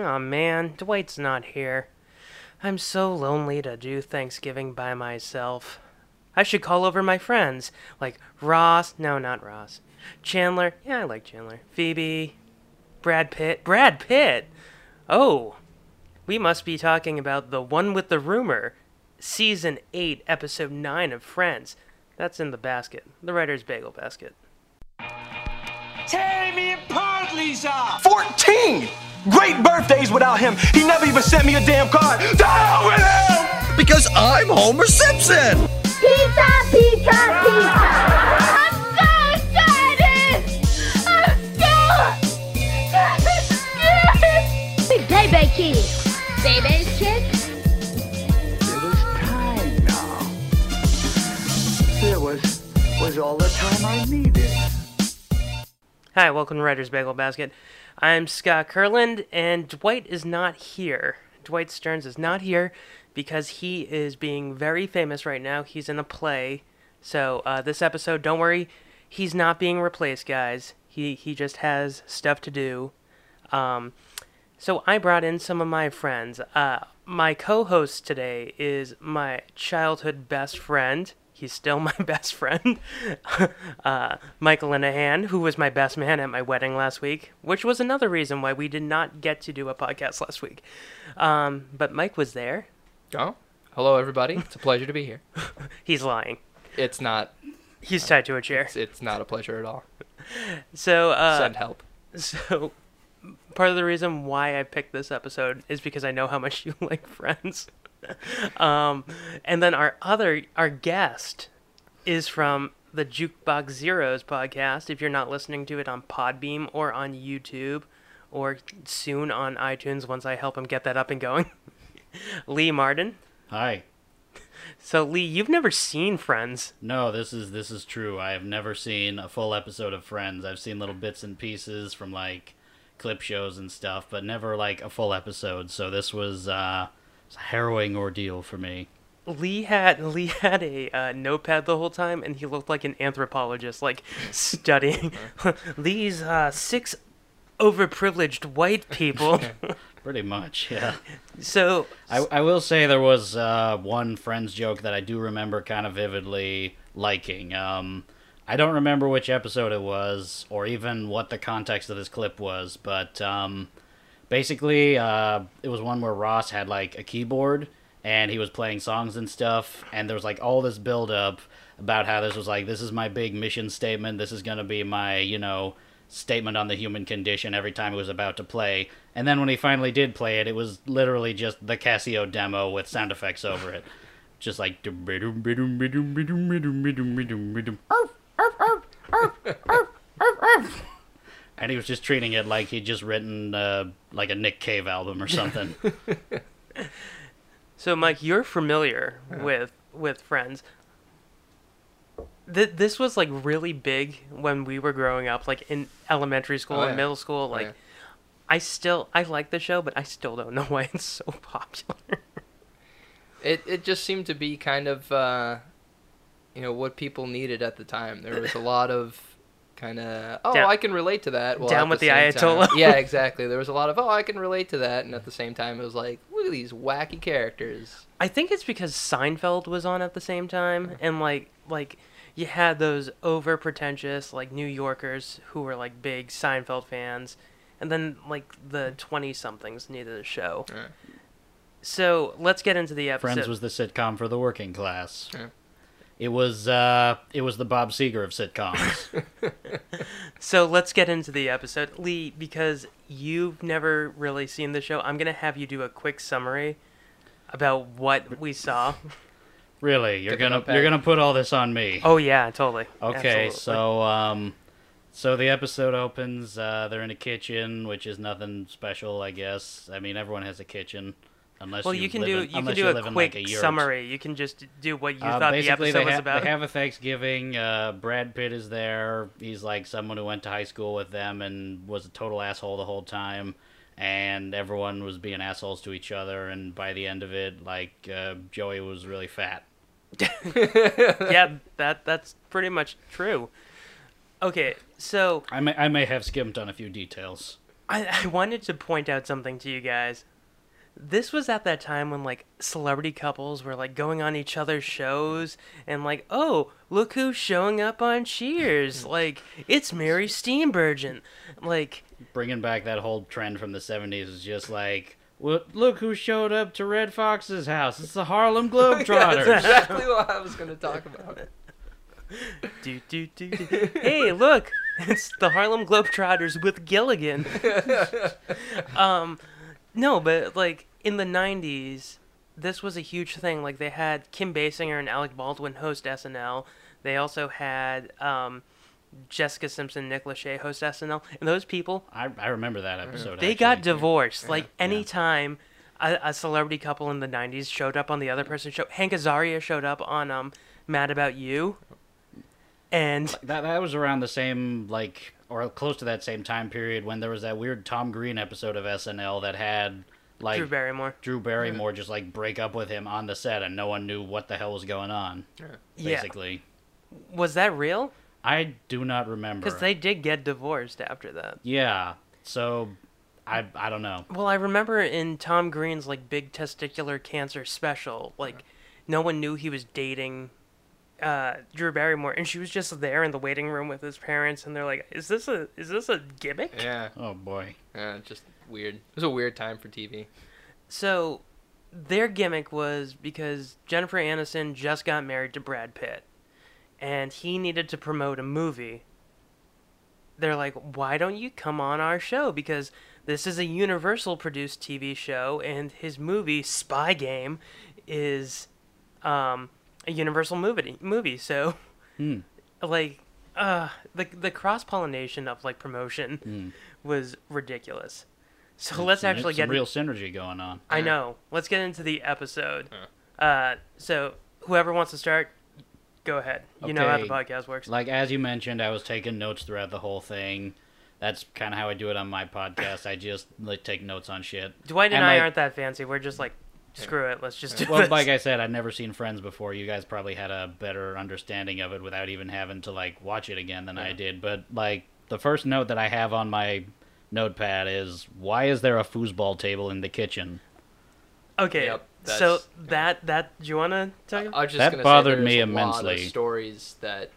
Oh man, Dwight's not here. I'm so lonely to do Thanksgiving by myself. I should call over my friends, like Ross. No, not Ross. Chandler. Yeah, I like Chandler. Phoebe. Brad Pitt. Brad Pitt! Oh, we must be talking about the one with the rumor. Season 8, Episode 9 of Friends. That's in the basket. The writer's bagel basket. Tear me apart, Lisa! 14! Great birthdays without him. He never even sent me a damn card. To hell with him! Because I'm Homer Simpson! Pizza, pizza, pizza! I'm so excited! I'm so scared! Big baby kiss. Baby's kiss? It was time now. There was was all the time I needed. Hi, welcome to Writer's Bagel Basket. I'm Scott Kurland, and Dwight is not here. Dwight Stearns is not here because he is being very famous right now. He's in a play. So, uh, this episode, don't worry, he's not being replaced, guys. He, he just has stuff to do. Um, so, I brought in some of my friends. Uh, my co host today is my childhood best friend. He's still my best friend, uh, Michael Linehan, who was my best man at my wedding last week, which was another reason why we did not get to do a podcast last week. Um, but Mike was there. Oh, hello everybody. It's a pleasure to be here. He's lying. It's not. He's tied to a chair. It's, it's not a pleasure at all. So, uh, Send help. so part of the reason why I picked this episode is because I know how much you like Friends. um, and then our other our guest is from the Jukebox Zeros podcast. If you're not listening to it on Podbean or on YouTube, or soon on iTunes once I help him get that up and going, Lee Martin. Hi. So Lee, you've never seen Friends. No, this is this is true. I have never seen a full episode of Friends. I've seen little bits and pieces from like clip shows and stuff, but never like a full episode. So this was uh, it's a harrowing ordeal for me. Lee had Lee had a uh, notepad the whole time, and he looked like an anthropologist, like studying these uh, six overprivileged white people. Pretty much, yeah. so I, I will say there was uh, one Friends joke that I do remember kind of vividly liking. Um, I don't remember which episode it was, or even what the context of this clip was, but um, basically, uh, it was one where Ross had like a keyboard and he was playing songs and stuff, and there was like all this build up about how this was like, this is my big mission statement, this is gonna be my, you know, statement on the human condition every time he was about to play. And then when he finally did play it, it was literally just the Casio demo with sound effects over it. Just like. And he was just treating it like he'd just written uh, like a Nick Cave album or something. so Mike, you're familiar with with Friends. Th- this was like really big when we were growing up, like in elementary school Oh, and yeah. middle school. Oh, Like, yeah. I still I like the show, but I still don't know why it's so popular. It it just seemed to be kind of uh, you know what people needed at the time. There was a lot of kind of oh Down- I can relate to that. Well, down with the same time- Ayatollah. yeah, exactly. There was a lot of oh I can relate to that, and at the same time it was like look at these wacky characters. I think it's because Seinfeld was on at the same time, mm-hmm. and like like you had those over pretentious like New Yorkers who were like big Seinfeld fans, and then like the twenty somethings needed a show. Yeah. So let's get into the episode. Friends was the sitcom for the working class. Yeah. It was uh, it was the Bob Seger of sitcoms. So let's get into the episode, Lee. Because you've never really seen the show, I'm gonna have you do a quick summary about what we saw. really, you're gonna you're gonna put all this on me. Oh yeah, totally. Okay, Absolutely. so um, so the episode opens. Uh, they're in a kitchen, which is nothing special, I guess. I mean, everyone has a kitchen, unless well, you, you can live do in, you can do you a quick like, a summary. You can just do what you Uh, thought the episode they, was about. they have a Thanksgiving. Uh, Brad Pitt is there. He's like someone who went to high school with them and was a total asshole the whole time. And everyone was being assholes to each other. And by the end of it, like uh, Joey was really fat. yeah, that that's pretty much true. Okay, so I may I may have skimped on a few details. I, I wanted to point out something to you guys. This was at that time when like celebrity couples were like going on each other's shows and like, oh, look who's showing up on Cheers. like, it's Mary Steenburgen. Like, Bringing back that whole trend from the 70s is just like, well, look who showed up to Redd Foxx's house. It's the Harlem Globetrotters. That's exactly what I was going to talk about. do do do. do. hey, look, it's the Harlem Globetrotters with Gilligan. um, no, but like in the '90s, this was a huge thing. Like they had Kim Basinger and Alec Baldwin host SNL. They also had um, Jessica Simpson, Nick Lachey host SNL, and those people I, I remember that episode. they got actually. divorced. Like anytime a, a celebrity couple in the '90s showed up on the other person's show, Hank Azaria showed up on um, Mad About You, and That, that was around the same, like, or close to that same time period when there was that weird Tom Green episode of SNL that had, like, Drew Barrymore. Drew Barrymore just, like, break up with him on the set and no one knew what the hell was going on, Yeah, basically. was that real? I do not remember. Because they did get divorced after that. Yeah, so I I don't know. Well, I remember in Tom Green's like big testicular cancer special, like no one knew he was dating uh, Drew Barrymore, and she was just there in the waiting room with his parents, and they're like, "Is this a is this a gimmick?" Yeah. Oh boy. Yeah, just weird. It was a weird time for TV. So their gimmick was because Jennifer Aniston just got married to Brad Pitt, and he needed to promote a movie. They're like, why don't you come on our show? Because this is a Universal produced TV show, and his movie Spy Game is um, a Universal movie. Movie, so Hmm. like uh, the the cross pollination of like promotion was ridiculous. So let's Some- actually some get real synergy going on. I know. Let's get into the episode. Uh, so whoever wants to start, go ahead. You know how the podcast works. Like as you mentioned, I was taking notes throughout the whole thing. That's kind of how I do it on my podcast. I just like take notes on shit. Dwight and, and, I like- aren't that fancy. We're just like, screw it. Let's just do Well, this. like I said, I'd never seen Friends before. You guys probably had a better understanding of it without even having to like watch it again than I did. But like the first note that I have on my notepad is why is there a foosball table in the kitchen? okay. Yep, so that that do you want to talk? about? I was just That gonna bothered say me there's a lot of immensely. stories that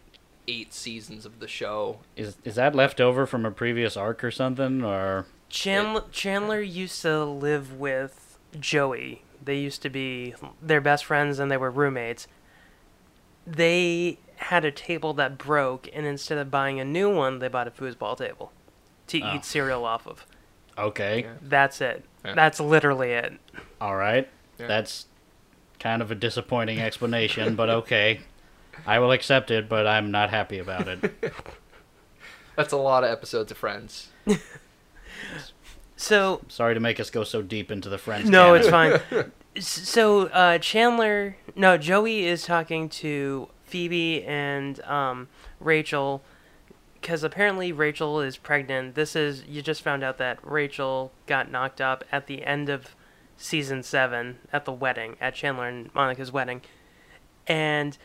eight seasons of the show. Is is that left over from a previous arc or something or Chandler Chandler used to live with Joey. They used to be their best friends and they were roommates. They had a table that broke, and instead of buying a new one, they bought a foosball table to Oh. eat cereal off of. okay? Yeah. That's it. Yeah. That's literally it. All right. Yeah. That's kind of a disappointing explanation, but okay. I will accept it, but I'm not happy about it. That's a lot of episodes of Friends. So Sorry to make us go so deep into the Friends. no, canon. it's fine. So uh, Chandler, no, Joey is talking to Phoebe and um, Rachel because apparently Rachel is pregnant. This is you just found out that Rachel got knocked up at the end of season seven at the wedding at Chandler and Monica's wedding, and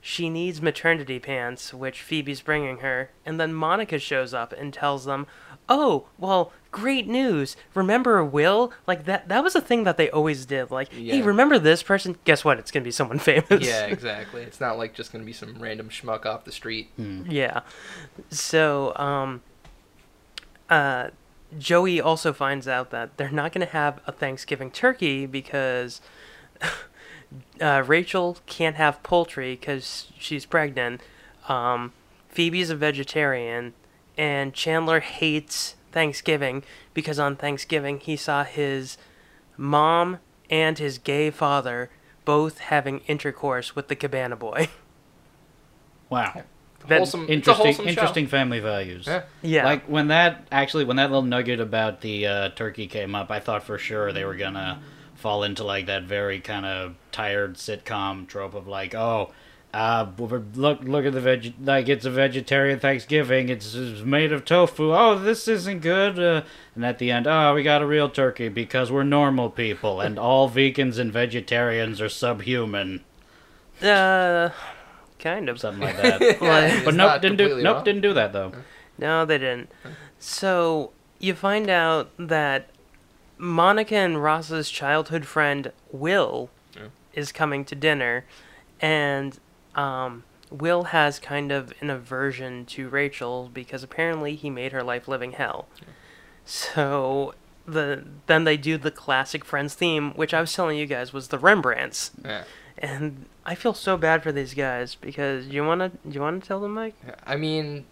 she needs maternity pants, which Phoebe's bringing her. And then Monica shows up and tells them, "Oh, well, great news! Remember Will? Like that. That was a thing that they always did. Like, hey, remember this person? Guess what? It's gonna be someone famous. Yeah, exactly. It's not like just gonna be some random schmuck off the street. Yeah. So, um, uh, Joey also finds out that they're not going to have a Thanksgiving turkey because uh, Rachel can't have poultry because she's pregnant. Um, Phoebe's a vegetarian, and Chandler hates Thanksgiving because on Thanksgiving he saw his mom and his gay father both having intercourse with the cabana boy. Wow. That- wholesome, it's a Interesting wholesome show. interesting family values. Yeah. Yeah. Like when that actually when that little nugget about the uh, turkey came up, I thought for sure they were gonna fall into like that very kind of tired sitcom trope of like, oh, uh, look look at the veg like it's a vegetarian Thanksgiving. It's, it's made of tofu. Oh, this isn't good. Uh, and at the end, oh, we got a real turkey because we're normal people, and all vegans and vegetarians are subhuman. Uh, kind of. Something like that. Yeah, but nope, didn't do completely nope, wrong. didn't do that though. No, they didn't. So you find out that Monica and Ross's childhood friend Will is coming to dinner, and um, Will has kind of an aversion to Rachel because apparently he made her life living hell. So the then they do the classic Friends theme, which I was telling you guys was the Rembrandts, Yeah. and I feel so bad for these guys because you wanna you wanna tell them, Mike? I mean,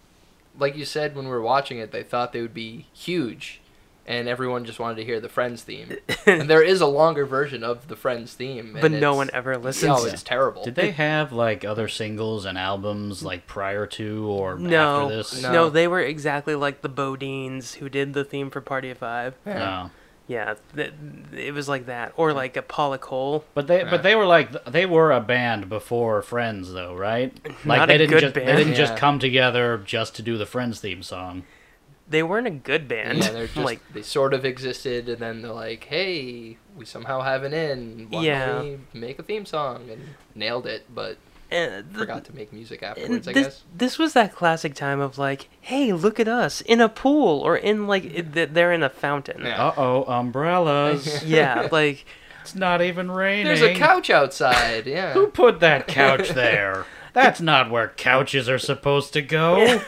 like you said when we were watching it, they thought they would be huge, and everyone just wanted to hear the Friends theme. and there is a longer version of the Friends theme, But no one ever listens. No, it's terrible. Did they have like other singles and albums like prior to or No, after this? no, No. they were exactly like the BoDeans who did the theme for Party of Five. No. Oh. Yeah, th- it was like that, or like a Paula Cole. But they but they were like they were a band before Friends though, right? Like Not they a didn't good just they band. didn't just come together just to do the Friends theme song. They weren't a good band. Yeah, they're just like they sort of existed, and then they're like, "Hey, we somehow have an in. Why Yeah. don't we make a theme song?" And nailed it, but the- forgot to make music and afterwards. I this, guess. this was that classic time of like, hey, look at us in a pool or in like it, they're in a fountain. Yeah. Uh oh, umbrellas. Yeah, like it's not even raining. There's a couch outside. Yeah. Who put that couch there? That's not where couches are supposed to go.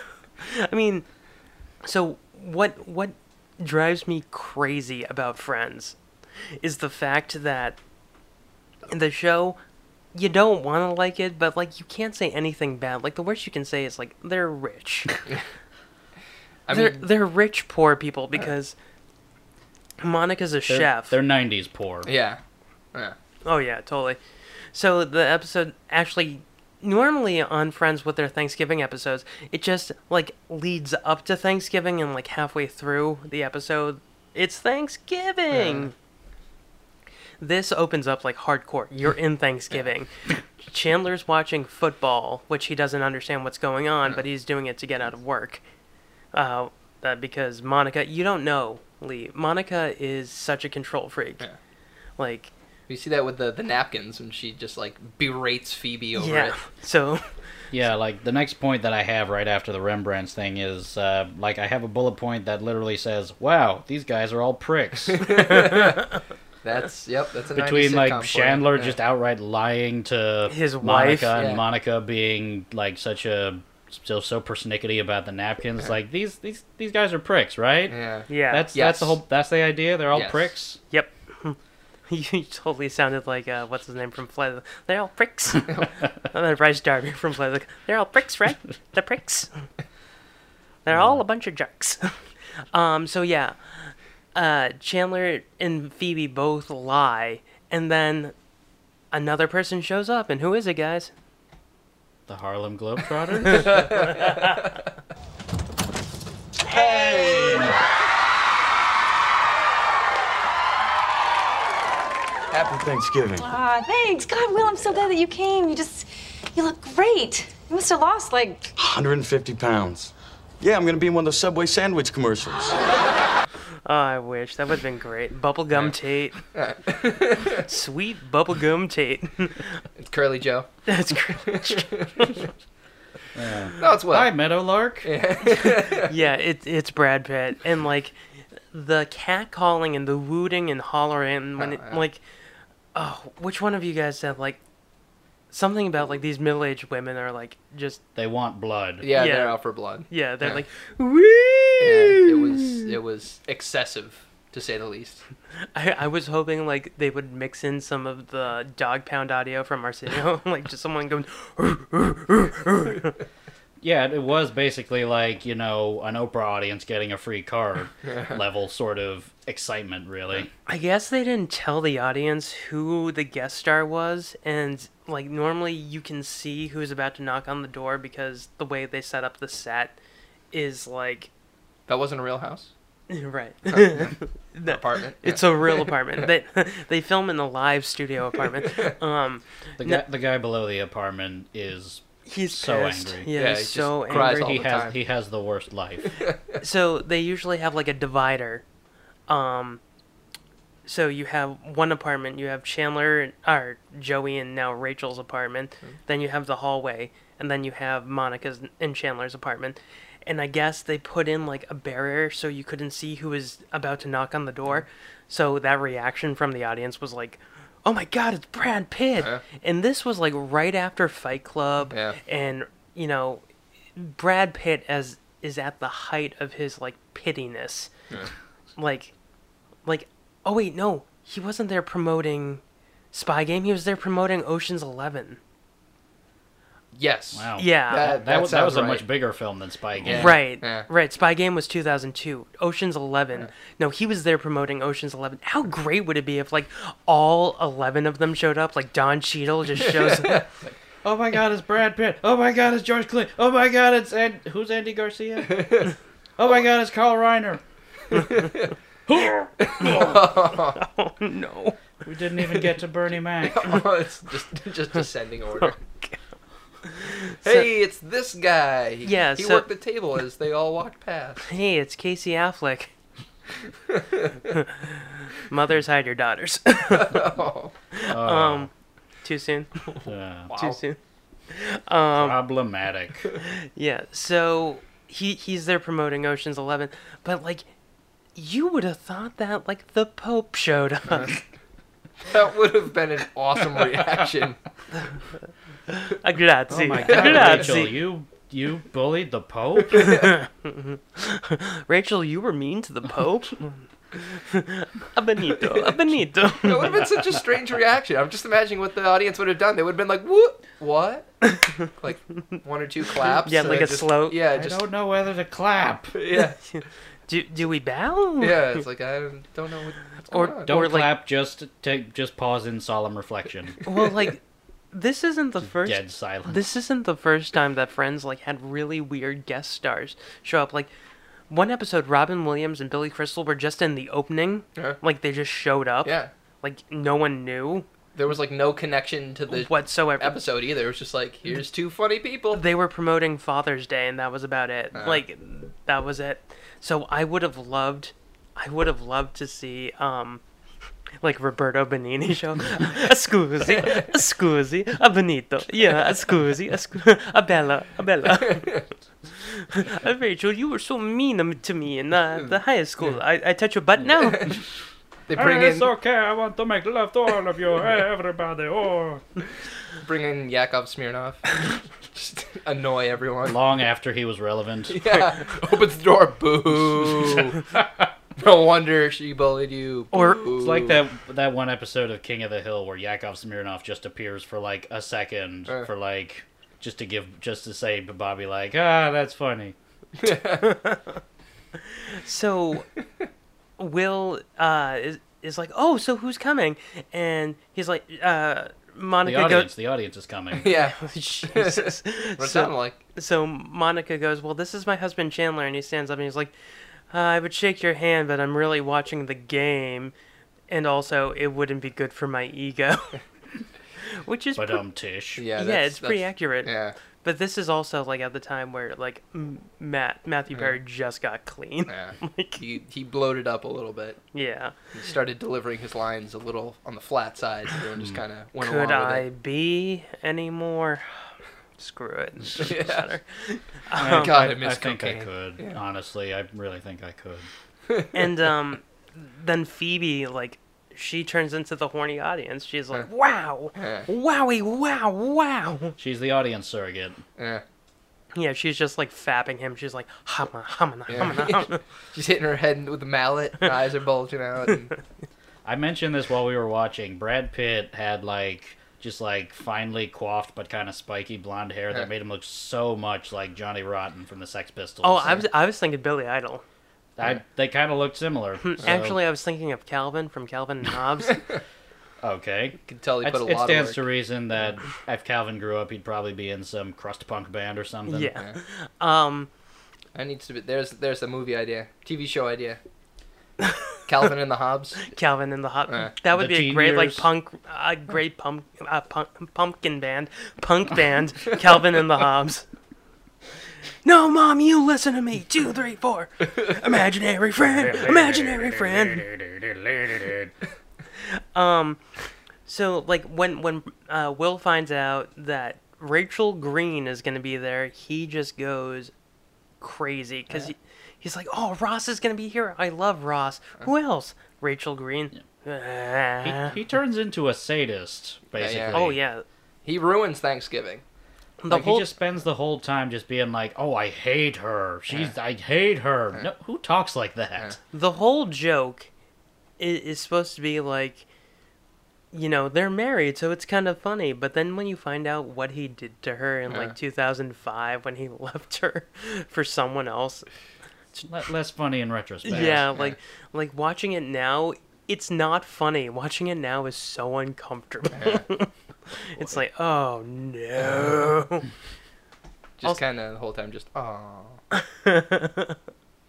I mean, so what what drives me crazy about Friends is the fact that in the show you don't want to like it, but like you can't say anything bad. Like the worst you can say is like they're rich. I they're mean, they're rich poor people uh, because Monica's a They're, chef. They're 90s poor. yeah. Yeah. Oh yeah, totally. So the episode actually normally on Friends with their Thanksgiving episodes, it just like leads up to Thanksgiving and like halfway through the episode, it's Thanksgiving. This opens up like hardcore. You're in Thanksgiving. Chandler's watching football, which he doesn't understand what's going on, but he's doing it to get out of work. Uh, uh, because Monica, you don't know, Lee. Monica is such a control freak. Yeah. Like, You see that with the the napkins when she just like berates Phoebe over yeah. it. So Yeah, like the next point that I have right after the Rembrandts thing is uh, like I have a bullet point that literally says, "Wow, these guys are all pricks." That's yep. That's a Between like sitcom. Chandler Yeah. just outright lying to His wife, Monica and. Monica being like such a still so persnickety about the napkins. Like these these these guys are pricks, right? Yeah. yeah, That's Yes. that's the whole that's the idea. They're all Yes. pricks. yep. you totally sounded like uh, what's his name from Flight. They're all pricks. and then Bryce Darby from Flight. Like, They're all pricks, right? They're pricks. They're all a bunch of jerks. um. So yeah, uh, Chandler and Phoebe both lie, and then another person shows up, and who is it, guys? The Harlem Globetrotters. Happy Thanksgiving. Ah, thanks. God, Will, I'm so glad that you came. You just, you look great. You must have lost like 150 pounds. Yeah, I'm gonna be in one of those Subway sandwich commercials. Oh, I wish that would have been great. Bubblegum Tate. Sweet bubblegum Tate. It's Curly Joe. That's great. No, it's Will. Hi, Meadowlark. yeah, it, it's Brad Pitt. And, like, the cat calling and the wooting and hollering when it, Oh, yeah. like, oh, which one of you guys said, like, something about, like, these middle aged women are, like, just, They want blood. Yeah, Yeah. they're out for blood. yeah, they're Yeah. like, woo! Yeah, it was it was excessive to say the least. I, I was hoping, like, they would mix in some of the dog pound audio from Arsenio. like, just someone going, Yeah, it was basically like, you know, an Oprah audience getting a free card level sort of excitement, really. I guess they didn't tell the audience who the guest star was, and like normally you can see who's about to knock on the door because the way they set up the set is like That wasn't a real house. right. No, Apartment. It's a real apartment. They they film in the live studio apartment. Um, The No- the guy below the apartment is he's So pissed. angry. Yeah, Yeah, he's he just so cries angry. all he the has time. he has the worst life. so they usually have like a divider. Um, so you have one apartment. You have Chandler or Joey and now Rachel's apartment. Then you have the hallway, and then you have Monica's and Chandler's apartment. and I guess they put in like a barrier so you couldn't see who was about to knock on the door. So that reaction from the audience was like, "Oh my God, it's Brad Pitt!" Yeah. And this was like right after Fight Club, Yeah. and you know, Brad Pitt as is at the height of his like pittiness, like, like, oh wait, no, he wasn't there promoting Spy Game. He was there promoting Ocean's Eleven. Yes. Wow. Yeah. That- That, that, that was, that was sounds a much bigger film than Spy Game. Right, Yeah. right. Spy Game was 2002. Ocean's 11. No, he was there promoting Ocean's 11. How great would it be if like all 11 of them showed up? Like Don Cheadle just shows. up. Oh my God, it's Brad Pitt. Oh my God, it's George Clooney. Oh my God, it's Ed. Who's Andy Garcia? oh my God, it's Carl Reiner. Oh, Who? Oh no. We didn't even get to Bernie Mac. it's just just descending order. hey, it's this guy. He- Yeah, He so- worked the table as they all walked past. Hey, it's Casey Affleck. Mothers hide your daughters. oh, um, too soon. Uh, Too soon. Um, problematic. Yeah, so he he's there promoting Ocean's Eleven, but like, you would have thought that like the Pope showed up. that would have been an awesome reaction. A grazie. Oh my God, grazie. Rachel, you you bullied the Pope? Rachel, you were mean to the Pope. a Benito, a Benito. That would have been such a strange reaction. I'm just imagining what the audience would have done. They would have been like, "What? What?" like one or two claps. Yeah, like uh, a just- slow- Yeah, I don't know whether to clap. yeah, Do do we bow? yeah. It's like I don't know what, what's Or- going on. Don't Or, like- clap. Just take. Just pause in solemn reflection. Well, like, this isn't the first. Dead silence. This isn't the first time that Friends like had really weird guest stars show up. Like, one episode, Robin Williams and Billy Crystal were just in the opening. Yeah. Like they just showed up. yeah, Like no one knew there was like no connection to the whatsoever. episode either. It was just like, here's two funny people. They were promoting Father's Day, and that was about it. Uh. Like, that was it. So I would have loved, I would have loved to see, um, like Roberto Benigni show. a scusi, a scusi, a Benito. Yeah, a scusi, a scu- a Bella, a Bella. Uh, Rachel, you were so mean to me in uh, the high school. I, I touch your butt now. They bring in okay. I want to make love to all of you, everybody. Oh. bring in Yakov Smirnoff. just annoy everyone. Long after he was relevant. Yeah, opens the door. Boo. no wonder she bullied you. Or- It's like that that one episode of King of the Hill where Yakov Smirnoff just appears for like a second Uh. for like just to give just to say to Bobby like ah that's funny. So Will uh, is is like, oh, so who's coming? And he's like, uh, The Monica audience goes. the audience is coming. Yeah, Jesus. what so, sounded like. so Monica goes, well, this is my husband Chandler, and he stands up and he's like, uh, I would shake your hand, but I'm really watching the game, and also it wouldn't be good for my ego. Which is But pre- um Tish. Yeah, yeah, it's pretty that's- accurate. Yeah, But this is also like at the time where like M- Matt Matthew Perry just got clean. yeah. like, He he bloated up a little bit. yeah. He started delivering his lines a little on the flat side. Everyone just kind of went Could along I with be any more? Screw it. Yeah. Better. I, God, I I, miss think I cocaine. could. Honestly, I really think I could. and um, then Phoebe like she turns into the horny audience. She's like, "Wow, Yeah. wowie, wow, wow." She's the audience surrogate. it. Yeah. Yeah, she's just like fapping him. She's like, "Humma, humma, Yeah. humma, humma." She's hitting her head with a mallet. Her eyes are bulging out. And, I mentioned this while we were watching. Brad Pitt had like just like finely coiffed but kind of spiky blonde hair that made him look so much like Johnny Rotten from the Sex Pistols. Oh, I was I was thinking Billy Idol. I, they kind of looked similar. so- Actually, I was thinking of Calvin from Calvin and Hobbes. okay. you can tell he It's- put a it lot stands of to work. reason that if Calvin grew up, he'd probably be in some crust punk band or something. yeah. Um. That needs to be. There's there's a movie idea, TV show idea. Calvin and the Hobbs. Calvin and the Hot. Uh, that would be a teen great like punk, a great pump, uh, punk, pumpkin band, punk band. Calvin and the Hobbs. No, mom, you listen to me. Two, three, four. Imaginary friend, imaginary friend. Um, so like when when uh, Will finds out that Rachel Green is gonna be there, he just goes crazy because he, he's like, "Oh, Ross is gonna be here. I love Ross. Who else? Rachel Green. Ah. He, he turns into a sadist, Yeah, yeah. basically. oh yeah, He ruins Thanksgiving. the Like whole he just spends the whole time just being like, "Oh, I hate her. She's I hate her." No, who talks like that? the whole joke is, is supposed to be like you know they're married so it's kind of funny but then when you find out what he did to her in Yeah. like 2005 when he left her for someone else It's le- less funny in retrospect. yeah like like watching it now it's not funny watching it now is so uncomfortable it's like oh no Just Also- kind of the whole time, just oh.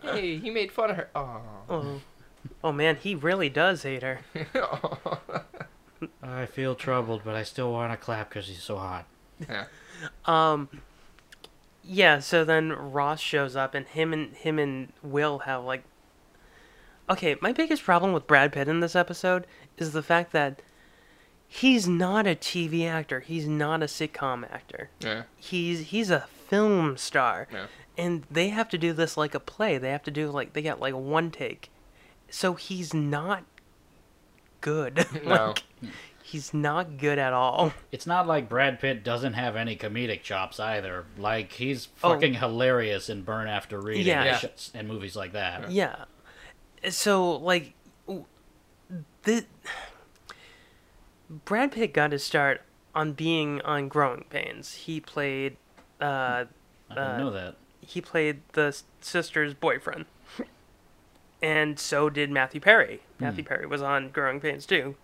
hey, he made fun of her. Oh. oh. oh man he really does hate her I feel troubled, but I still want to clap because he's so hot. yeah. Um. Yeah. So then Ross shows up, and him and him and Will have like. Okay, my biggest problem with Brad Pitt in this episode is the fact that he's not a TV actor. He's not a sitcom actor. Yeah. He's he's a film star, Yeah. and they have to do this like a play. They have to do like they got like one take, so he's not good. No. like, he's not good at all. It's not like Brad Pitt doesn't have any comedic chops either. Like he's Oh. fucking hilarious in Burn After Reading Yeah. and, Yeah. and movies like that. Yeah. So like, the Brad Pitt got his start on being on Growing Pains. He played, uh, I didn't Uh, know that. he played the sister's boyfriend, and so did Matthew Perry. Matthew Perry was on Growing Pains too.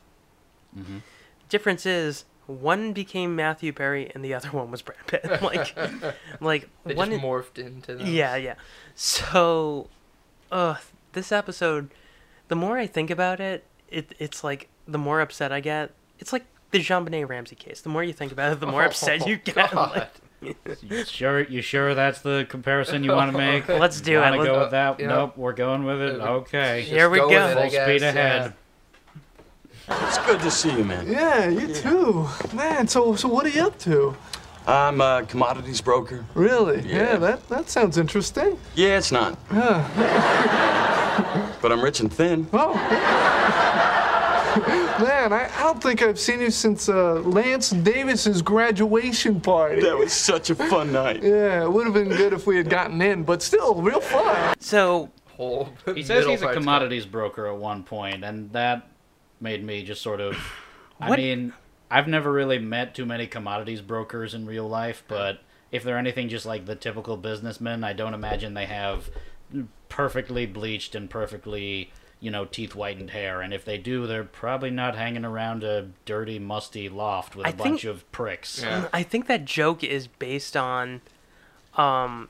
Difference is. One became Matthew Perry and the other one was Brad Pitt. like, like They one just morphed into them. yeah, yeah. So, uh, this episode, the more I think about it, it it's like the more upset I get. It's like the JonBenét Ramsey case. The more you think about it, the more upset you get. God. Like, You sure? You sure that's the comparison you want to make? Let's do it. Wanna Let's- go with that? Yeah. Nope, we're going with it. Okay. Here we go go. with it, Full speed guess, ahead. It's good to see you, man. Yeah, you too. Man, so so what are you up to? I'm a commodities broker. Really? Yeah, Yeah. that, that sounds interesting. Yeah, it's not. but I'm rich and thin. Oh. Man, I, I don't think I've seen you since uh, Lance Davis's graduation party. That was such a fun night. Yeah, it would have been good if we had gotten in, but still, real fun. So, He says he's a commodities broker at one point, and that made me just sort of. I What- mean, I've never really met too many commodities brokers in real life, but if they're anything just like the typical businessman, I don't imagine they have perfectly bleached and perfectly, you know, teeth whitened hair. And if they do, they're probably not hanging around a dirty, musty loft with a I think- bunch of pricks. Yeah. I think that joke is based on, um,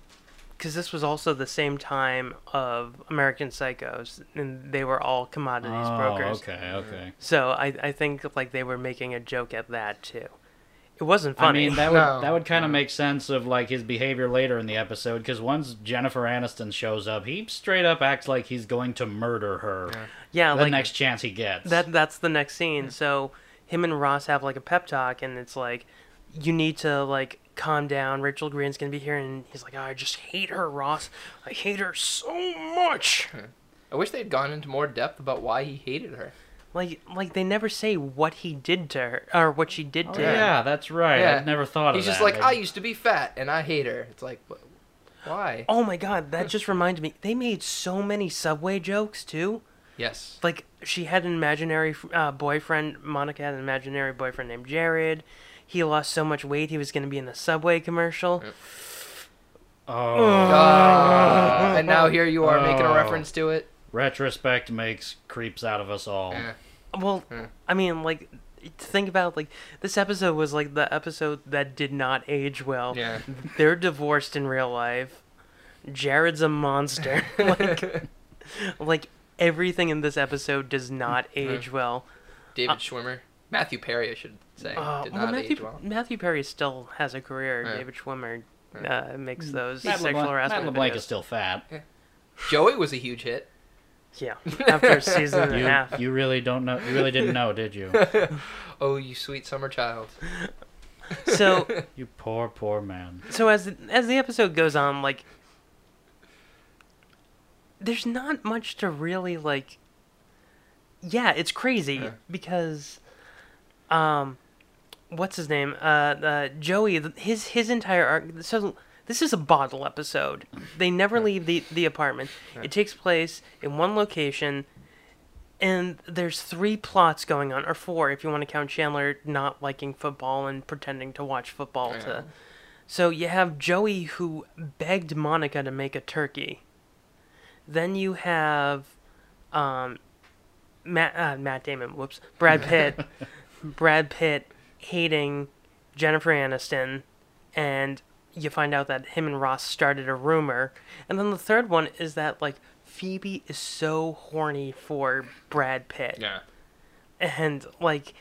because this was also the same time of American Psychos, and they were all commodities Oh, brokers. okay, okay. So I, I think like they were making a joke at that too. It wasn't funny. I mean, that would No, that would kind of make sense of like his behavior later in the episode because once Jennifer Aniston shows up, he straight up acts like he's going to murder her yeah, the like next chance he gets. that. That's the next scene. So him and Ross have like a pep talk, and it's like, you need to like calm down. Rachel Green's gonna be here, and he's like, oh, I just hate her, Ross. I hate her so much. I wish they'd gone into more depth about why he hated her. Like, like they never say what he did to her or what she did oh, to yeah, him. Yeah, that's right. Yeah. I've never thought He's of that. He's just like, I used to be fat and I hate her. It's like, wh- why? Oh my god, that just reminded me. They made so many Subway jokes too. Yes. like she had an imaginary uh, boyfriend monica had an imaginary boyfriend named jared he lost so much weight he was going to be in a subway commercial oh, Uh, and now here you are making a Oh. reference to it. retrospect makes creeps out of us all. Yeah. well eh. i mean like think about like this episode was like the episode that did not age well Yeah. they're divorced in real life jared's a monster like like everything in this episode does not hmm. age well David uh, Schwimmer. Matthew Perry, I should say. uh, did well, not Matthew, age well. Matthew Perry still has a career. Yeah. David Schwimmer uh, makes those Matt sexual LeBlanc, harassment Matt LeBlanc videos. is still fat. Joey was a huge hit. Yeah, after a season and a You, half. you really don't know. You really didn't know, did you? Oh, you sweet summer child. So, You poor, poor man. so as the, as the episode goes on, like there's not much to really like. Yeah, it's crazy Yeah. because, um, what's his name? Uh, uh, Joey. His his entire arc. So this is a bottle episode. They never leave the the apartment. It takes place in one location. And there's three plots going on, or four if you want to count Chandler not liking football and pretending to watch football. To so you have Joey who begged Monica to make a turkey. Then you have um, Matt uh, Matt Damon. Whoops, Brad Pitt. Brad Pitt hating Jennifer Aniston, and you find out that him and Ross started a rumor. And then the third one is that like Phoebe is so horny for Brad Pitt, Yeah. and like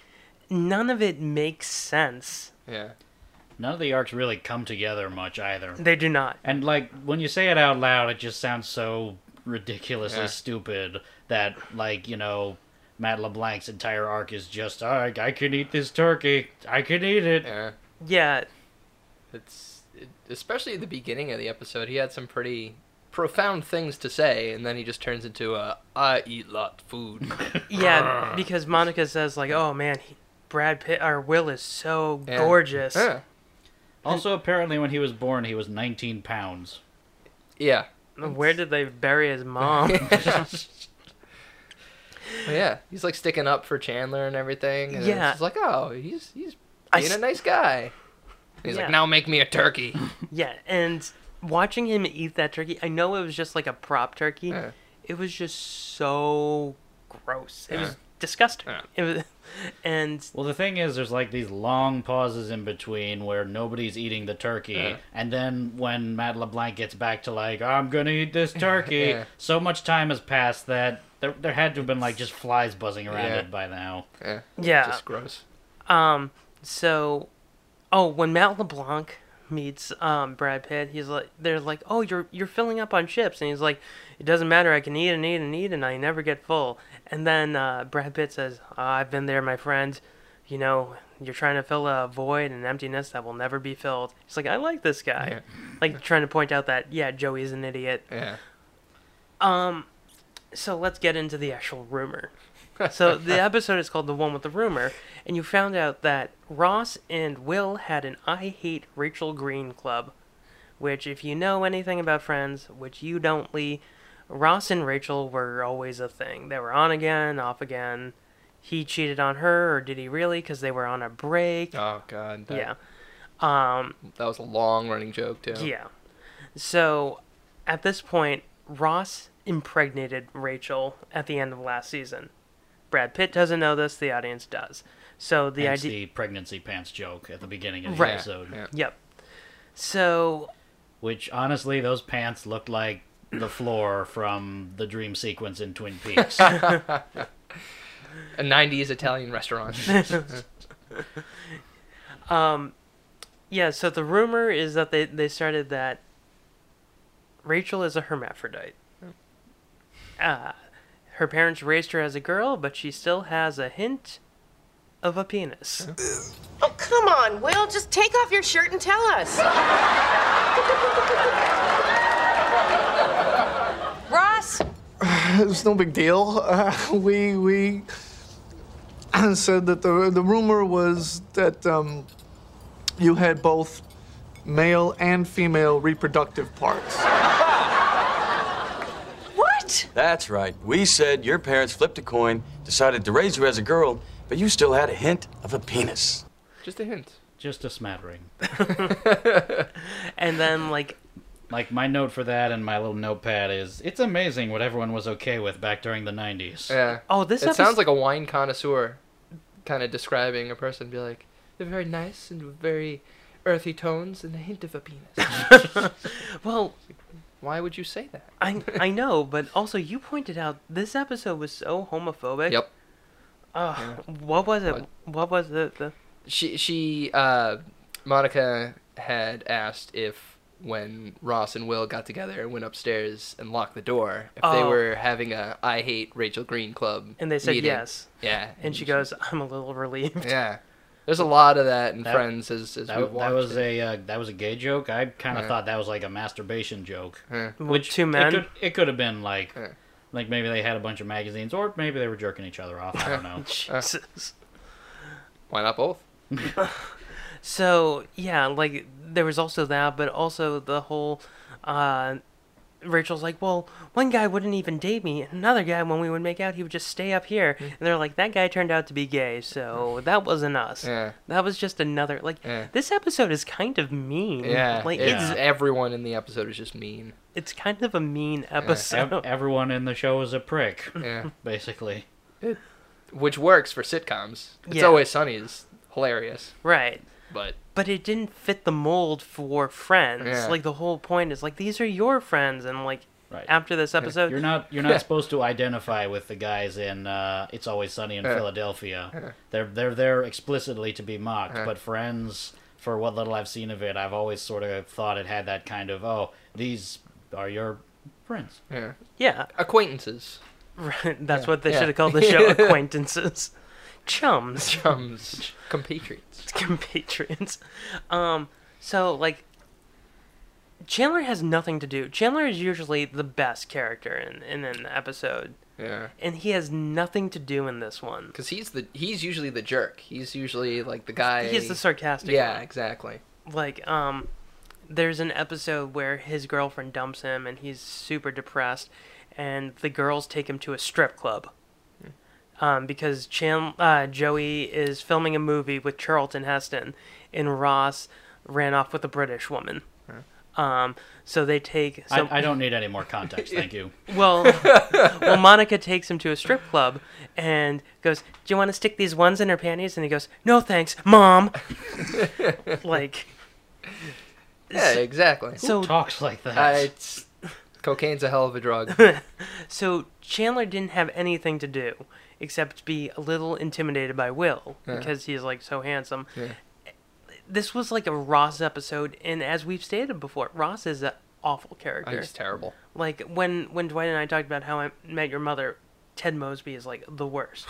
none of it makes sense. Yeah. None of the arcs really come together much either. They do not. And like when you say it out loud, it just sounds so ridiculously Yeah. stupid that like you know Matt LeBlanc's entire arc is just I I can eat this turkey, I can eat it. Yeah. Yeah, It's it, especially at the beginning of the episode, he had some pretty profound things to say, and then he just turns into a I eat lot food. Yeah, because Monica says like, "Oh man, he, Brad Pitt or Will is so Yeah. gorgeous." Yeah. Also, apparently, when he was born, he was 19 pounds. Yeah. Where did they bury his mom? yeah. He's like sticking up for Chandler and everything. And Yeah. It's like, oh, he's he's being a s- nice guy. He's Yeah. like, now make me a turkey. yeah, and watching him eat that turkey, I know it was just like a prop turkey. Yeah. It was just so gross. It was disgusting. Yeah. It was, and Well, the thing is, there's like these long pauses in between where nobody's eating the turkey, Yeah. and then when Matt LeBlanc gets back to like, I'm gonna eat this turkey, Yeah. so much time has passed that there, there had to have been like just flies buzzing around Yeah. it by now. Yeah. yeah, Just gross. Um, so, oh, when Matt LeBlanc meets um Brad Pitt, he's like, they're like, oh, you're you're filling up on chips, and he's like, it doesn't matter, I can eat and eat and eat, and I never get full. And then uh, Brad Pitt says, "Uh, I've been there, my friend. You know, you're trying to fill a void, and emptiness that will never be filled. He's like, I like this guy, like trying to point out that yeah, Joey's an idiot. Yeah. Um, so let's get into the actual rumor. So the episode is called "The One with the Rumor," and you found out that Ross and Will had an "I Hate Rachel Green" club, which, if you know anything about Friends, which you don't, Lee, Ross and Rachel were always a thing. They were on again, off again. He cheated on her, or did he really? Because they were on a break. Oh god. That, yeah. Um, That was a long running joke too. yeah. So, at this point, Ross impregnated Rachel at the end of last season. Brad Pitt doesn't know this, the audience does. So, the Hence idea. the pregnancy pants joke at the beginning of the Right. episode. Yeah. Yep. So, Which honestly, those pants looked like the floor from the dream sequence in Twin Peaks. A '90s Italian restaurant. um, yeah, so the rumor is that they, they started that Rachel is a hermaphrodite. Uh, her parents raised her as a girl, but she still has a hint of a penis. Oh, come on, Will. Just take off your shirt and tell us. Ross? It's no big deal. Uh, we we said that the the rumor was that um, you had both male and female reproductive parts. What? That's right. We said your parents flipped a coin, decided to raise you as a girl, but you still had a hint of a penis. Just a hint. Just a smattering. and then, like, Like my note for that and my little notepad is it's amazing what everyone was okay with back during the 90s. Yeah. Oh, this It episode- sounds like a wine connoisseur, kind of describing a person. Be like, they're very nice and very earthy tones and a hint of a penis. well, why would you say that? I I know, but also you pointed out this episode was so homophobic. Yep. Uh, What was it? What? What was the, the She she uh, Monica had asked if when Ross and Will got together and went upstairs and locked the door, if they Oh. were having a I hate Rachel Green club. And they said meeting. yes. Yeah. And she goes, I'm a little relieved. Yeah. There's a lot of that in That- Friends as, as That, we've that was it. a uh, that was a gay joke. I kind of Yeah. thought that was like a masturbation joke, Yeah. which two it men? could, it could have been like Yeah. like maybe they had a bunch of magazines, or maybe they were jerking each other off. I don't know. Jesus. Why not both? So yeah, like there was also that, but also the whole uh, Rachel's like, well, one guy wouldn't even date me, and another guy, when we would make out, he would just stay up here. Mm-hmm. And they're like, that guy turned out to be gay, so that wasn't us. Yeah. That was just another like. Yeah. This episode is kind of mean. Yeah, like it's it's everyone in the episode is just mean. it's kind of a mean episode. Ev- everyone in the show is a prick, Yeah, basically. which works for sitcoms. It's Yeah. always sunny is hilarious, right. but But it didn't fit the mold for friends. Yeah. Like the whole point is like these are your friends, and like Right. after this episode, You're not you're not supposed to identify with the guys in uh, It's Always Sunny in Philadelphia. They're they're there explicitly to be mocked, but Friends, for what little I've seen of it, I've always sort of thought it had that kind of oh these are your friends. yeah, yeah, acquaintances, Right, That's Yeah. what they Yeah. should have called the show acquaintances. Chums. chums, compatriots. Compatriots. Um, so like Chandler has nothing to do. Chandler is usually the best character in, in an episode. Yeah, And he has nothing to do in this one. because he's the he's usually the jerk. He's usually like the guy. He's the sarcastic Yeah, one. exactly. Like, um there's an episode where his girlfriend dumps him and he's super depressed and the girls take him to a strip club. Um, because Chan- uh, Joey is filming a movie with Charlton Heston, and Ross ran off with a British woman. Um, so they take. So, I, I don't need any more context, thank you. well, well, Monica takes him to a strip club and goes, "Do you want to stick these ones in her panties?" And he goes, "No, thanks, mom." like, Yeah, exactly. so Talks like that. Uh, it's cocaine's a hell of a drug. So Chandler didn't have anything to do except be a little intimidated by Will Yeah. because he's like so handsome. Yeah. This was like a Ross episode, and as we've stated before, Ross is an awful character. Oh, he's terrible. Like when when Dwight and I talked about how I met your mother, Ted Mosby is like the worst,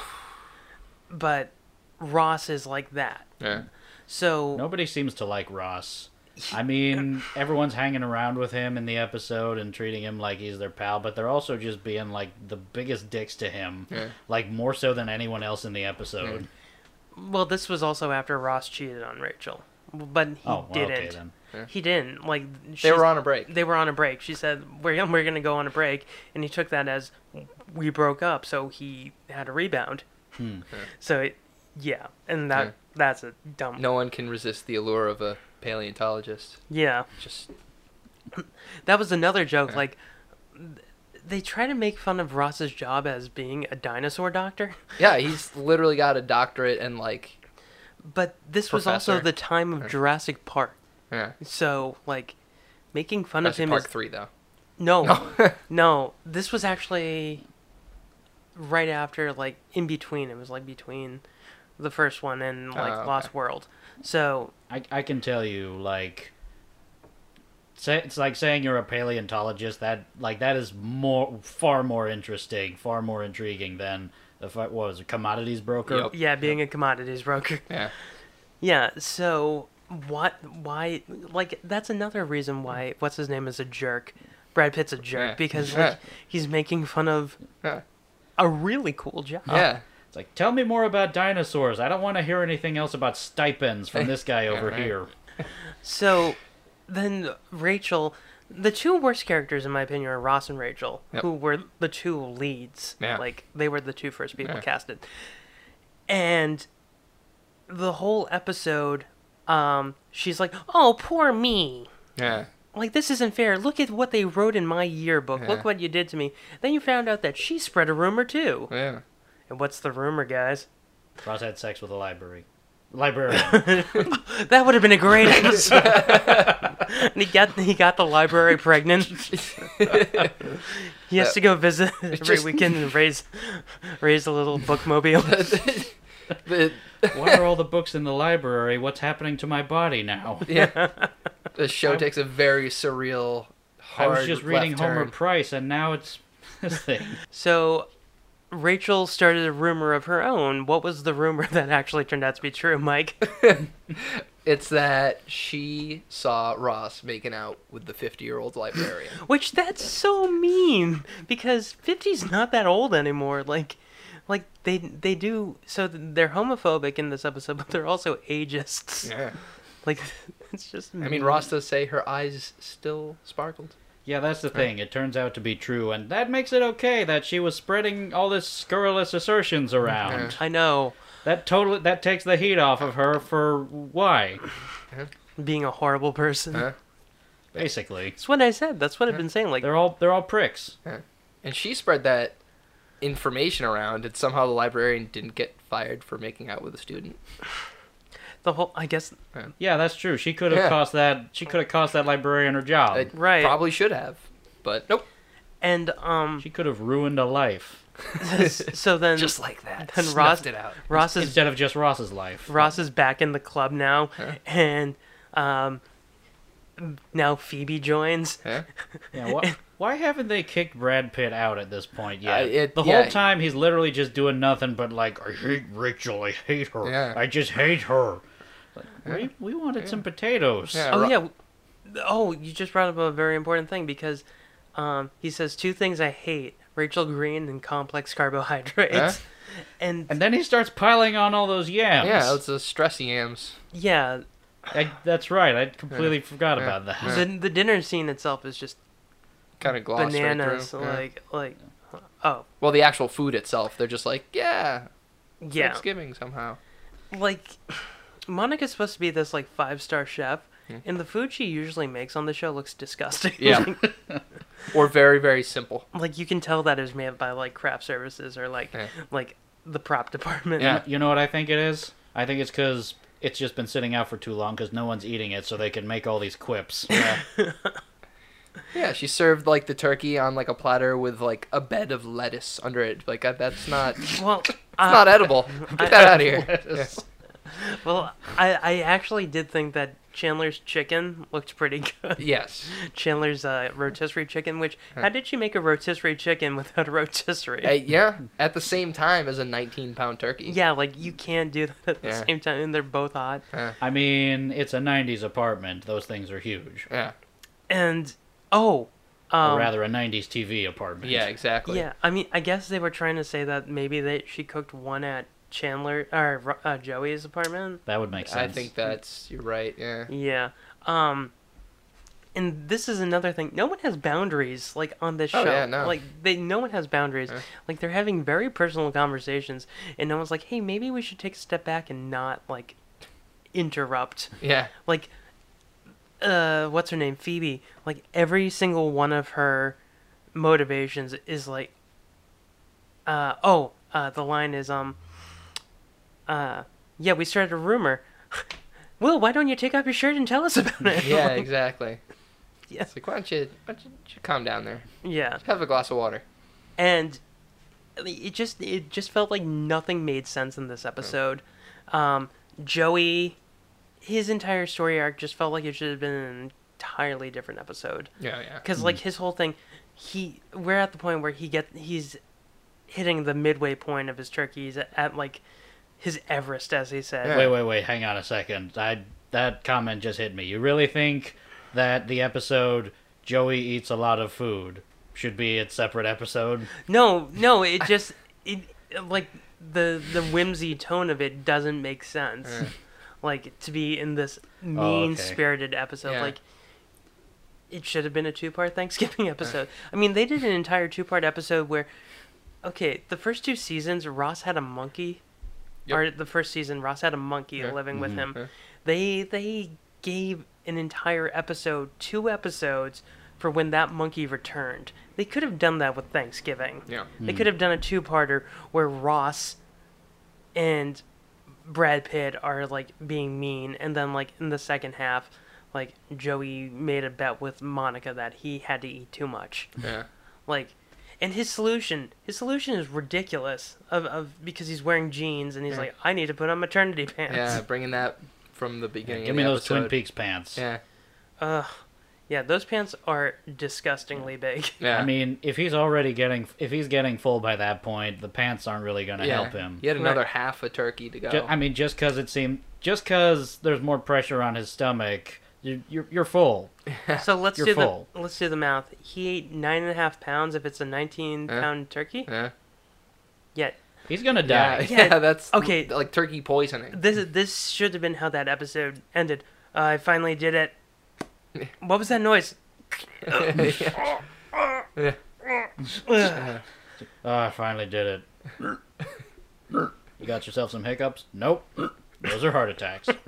but Ross is like that. Yeah. So Nobody seems to like Ross. I mean, everyone's hanging around with him in the episode and treating him like he's their pal, but they're also just being like the biggest dicks to him, Yeah. like more so than anyone else in the episode. well, this was also after Ross cheated on Rachel, but he Oh, well, didn't. okay then. He didn't. Like They were on a break. They were on a break. She said, "We're we're gonna go on a break," and he took that as we broke up. So he had a rebound. Hmm. So it, yeah, and that Yeah. that's a dumb. No one can resist the allure of a paleontologist. Yeah, Just that was another joke. Yeah. Like they try to make fun of Ross's job as being a dinosaur doctor, yeah, he's literally got a doctorate and like but this was also the time of Jurassic Park. yeah. So like making fun Jurassic of him Park is three though. No, no. This was actually right after, like, in between. It was like between the first one and like Oh, okay. Lost World. So I, I can tell you, like, say, it's like saying you're a paleontologist. That like that is more, far more interesting, far more intriguing than the fa- what was a commodities broker. Yep. yeah, being a commodities broker. Yeah. Yeah. So what? Why? Like that's another reason why what's his name is a jerk. Brad Pitt's a jerk Yeah. because Yeah. like he's making fun of Yeah. a really cool job. Yeah. It's like tell me more about dinosaurs. I don't want to hear anything else about stipends from this guy over right. here. So then Rachel, the two worst characters in my opinion are Ross and Rachel, Yep. who were the two leads. Yeah. Like they were the two first people Yeah. casted. And the whole episode, um, she's like, "Oh, poor me." Yeah. Like this isn't fair. Look at what they wrote in my yearbook. Yeah. Look what you did to me. Then you found out that she spread a rumor too. Yeah. And what's the rumor, guys? Ross had sex with a library. Librarian. That would have been a great episode. and he got he got the library pregnant. he has to go visit every just- weekend and raise raise a little bookmobile. the, what are all the books in the library? What's happening to my body now? yeah. The show takes a very surreal, I was just reading left Homer turn. Price, and now it's this thing. so Rachel started a rumor of her own. What was the rumor that actually turned out to be true, Mike? It's that she saw Ross making out with the 50 year old librarian. Which that's so mean because 50's not that old anymore. Like like they they do so they're homophobic in this episode, but they're also ageists. Yeah. Like it's just I mean, Ross does say her eyes still sparkled. Yeah, that's the thing. It turns out to be true, and that makes it okay that she was spreading all this scurrilous assertions around. I know. That totally that takes the heat off of her for why? Being a horrible person. Basically. That's what I said. That's what I've been saying. Like they're all they're all pricks. And she spread that information around, and somehow the librarian didn't get fired for making out with a student. The whole I guess Yeah, that's true. She could have Yeah. cost that she could have cost that librarian her job. It Right. Probably should have, but nope. and um She could have ruined a life. so then Just like that. Then Snuffed Ross it out. Ross is Instead of just Ross's life. Ross is back in the club now, and um, now Phoebe joins. Yeah. Yeah, why, why haven't they kicked Brad Pitt out at this point yet? Uh, it- the yeah. whole time he's literally just doing nothing but like, I hate Rachel, I hate her, Yeah. I just hate her. Like, we, we wanted some potatoes. Yeah. Oh Ro- yeah. Oh, you just brought up a very important thing because um, he says two things I hate: Rachel Green and complex carbohydrates. Huh? And And then he starts piling on all those yams. Yeah, it's the stress yams. yeah, I, that's right. I completely forgot Yeah. about that. the the dinner scene itself is just Kind of glossed bananas. right through. Yeah. Like like oh Well, the actual food itself, they're just like, yeah, yeah, Thanksgiving somehow. like Monica's supposed to be this like five star chef. Hmm. And the food she usually makes on the show looks disgusting. Yeah. or very, very simple. like you can tell that it was made by like craft services or like Yeah. like the prop department. Yeah. You know what I think it is? I think it's because it's just been sitting out for too long because no one's eating it, so they can make all these quips. Yeah. yeah, she served like the turkey on like a platter with like a bed of lettuce under it. Like uh, that's not it's Well, not edible. Get that out of here. Yeah. well, I I actually did think that Chandler's chicken looked pretty good. Yes. Chandler's uh, rotisserie chicken. Which how did she make a rotisserie chicken without a rotisserie? Uh, yeah, at the same time as a 19 pound turkey. Yeah, like you can't do that at the Yeah. same time, and they're both hot. I mean, it's a 90s apartment. Those things are huge. Yeah. And oh, or um, rather, a 90s TV apartment. Yeah, exactly. Yeah, I mean, I guess they were trying to say that maybe they she cooked one at Chandler or uh, Joey's apartment. That would make sense. I think that's you're right. Yeah. Yeah. Um and this is another thing. No one has boundaries like on this Oh, show. yeah, no. Like they no one has boundaries. Yeah. Like they're having very personal conversations and no one's like, "Hey, maybe we should take a step back and not like interrupt." Yeah. Like uh what's her name? Phoebe. Like every single one of her motivations is like uh oh, uh the line is um uh yeah, we started a rumor. Will, why don't you take off your shirt and tell us about it? Yeah, Like, exactly. Yeah. It's like, why don't you, why don't you, you calm down there? Yeah. Have a glass of water. and it just it just felt like nothing made sense in this episode. Um, Joey, his entire story arc just felt like it should have been an entirely different episode. Yeah, yeah. Because like his whole thing, he we're at the point where he get he's hitting the midway point of his turkeys at, at like his Everest, as he said. Wait, wait, wait. Hang on a second. I that comment just hit me. You really think that the episode Joey eats a lot of food should be its separate episode? No, no, it just it like the the whimsy tone of it doesn't make sense. Like to be in this oh, mean spirited episode, Yeah. like it should have been a two part Thanksgiving episode. I mean, they did an entire two part episode where, okay, the first two seasons Ross had a monkey, Yep. or the first season Ross had a monkey Yeah. living with mm-hmm. him. Yeah. They they gave an entire episode, two episodes for when that monkey returned. They could have done that with Thanksgiving. Yeah. They hmm. could have done a two-parter where Ross and Brad Pitt are like being mean, and then like in the second half, like Joey made a bet with Monica that he had to eat too much. Yeah. Like, and his solution, his solution is ridiculous. Of, of because he's wearing jeans and he's Yeah. like, I need to put on maternity pants. Yeah, bringing that from the beginning. Give of me the those Twin. Peaks pants. Yeah. Ugh. Yeah, those pants are disgustingly big. Yeah. I mean, if he's already getting if he's getting full by that point, the pants aren't really going to yeah. help him. He had another half a turkey to go. Ju- I mean, just because it seemed, just because there's more pressure on his stomach, you're you're, you're full. So let's You're do full. the let's do the math. He ate nine and a half pounds if it's a nineteen Yeah. pound turkey. yeah. Yeah. He's gonna Yeah, die. yeah, that's Okay. like turkey poisoning. This this should have been how that episode ended. Uh, I finally did it. What was that noise? yeah. Yeah. Ugh. Oh, I finally did it. You got yourself some hiccups? Nope. Those are heart attacks.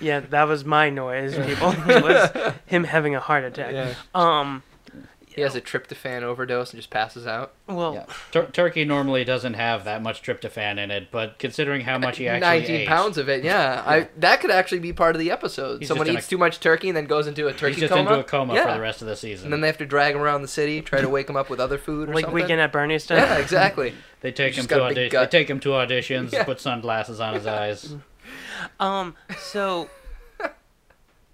Yeah, that was my noise, people. It was him having a heart attack. Yeah. Um. He has a tryptophan overdose and just passes out. Well, Yeah. Tur- turkey normally doesn't have that much tryptophan in it, but considering how much he actually 19 ate, pounds of it, yeah. I that could actually be part of the episode. He's Someone just in eats a- too much turkey and then goes into a turkey he's just coma. into a coma yeah. for the rest of the season. And then they have to drag him around the city, try to wake him up with other food or like something. Weekend at Bernie's style. Yeah, exactly. They take him to got a big audi- gut. They take him to auditions, Yeah. put sunglasses on his eyes. Um, so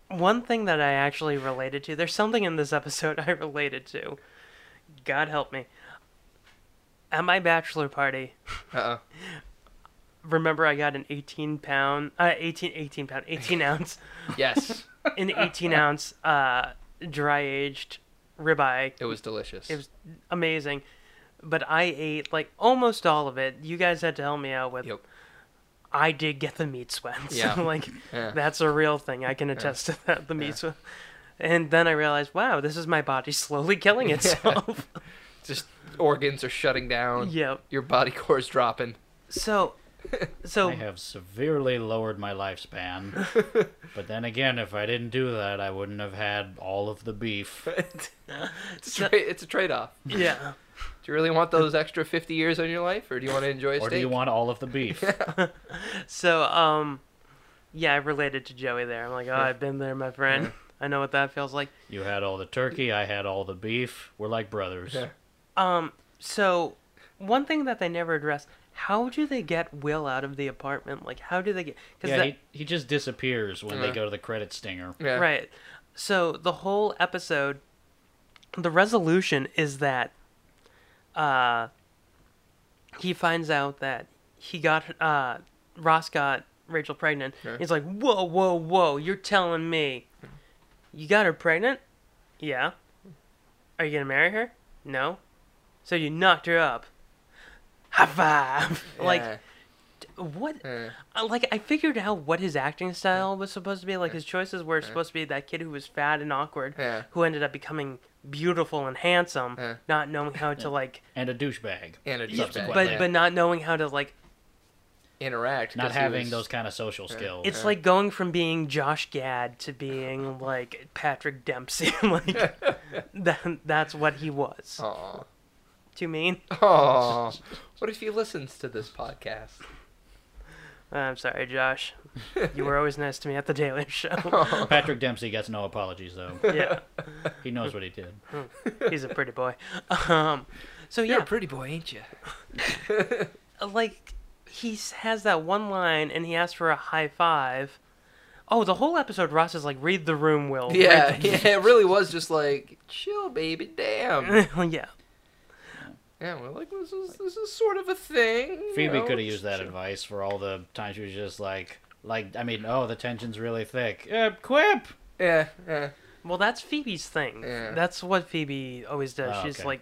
one thing that I actually related to, there's something in this episode I related to. God help me. At my bachelor party, Uh-oh. remember I got an 18 pound, uh, 18, 18 pound, 18 ounce, Yes. an 18 ounce, uh, dry aged ribeye. It was delicious. It was amazing. But I ate like almost all of it. You guys had to help me out with. Yep. I did get the meat sweats. Yeah. like Yeah. that's a real thing. I can attest to that. The meat sweat. And then I realized, wow, this is my body slowly killing itself. Just organs are shutting down. Yep. Your body core's dropping. so, so I have severely lowered my lifespan. but then again, if I didn't do that, I wouldn't have had all of the beef. It's a, tra- it's a trade-off. yeah. Do you really want those extra 50 years on your life, or do you want to enjoy a Or steak? do you want all of the beef? So, um, yeah, I related to Joey there. I'm like, oh, I've been there, my friend. I know what that feels like. You had all the turkey, I had all the beef. We're like brothers. Yeah. Um, so one thing that they never address: how do they get Will out of the apartment? Like, how do they get? Yeah, that, he, he just disappears when they go to the credit stinger. Yeah. Right. So the whole episode, the resolution is that uh, he finds out that he got uh, Ross got Rachel pregnant. Yeah. He's like, whoa, whoa, whoa! You're telling me you got her pregnant? Yeah. Are you gonna marry her? No. So you knocked her up. High five! Like what? Yeah. Uh, like I figured out what his acting style was supposed to be. Like his choices were supposed to be that kid who was fat and awkward, Yeah. who ended up becoming beautiful and handsome, Yeah. not knowing how to like, And a douchebag. And a douchebag. but- but yeah. but not knowing how to like. Interact. not having was- those kind of social skills. It's like going from being Josh Gad to being like Patrick Dempsey. like that, that's what he was. Aw. Too mean? Aw. What if he listens to this podcast? I'm sorry, Josh. You were always nice to me at the Daily Show. Patrick Dempsey gets no apologies though. yeah, He knows what he did. he's a pretty boy. Um, so You're yeah, a pretty boy, ain't you? like he s- has that one line and he asks for a high five. Oh, the whole episode, Ross is like, "Read the room, Will." Read Yeah, yeah, it really was just like, chill, baby, damn. yeah. Yeah, we're like, this is this is sort of a thing. Phoebe know, could have used that advice for all the times she was just like, like I mean, oh, the tension's really thick. Uh, quip. Yeah, yeah. Well, that's Phoebe's thing. Yeah. That's what Phoebe always does. Oh, she's okay. like,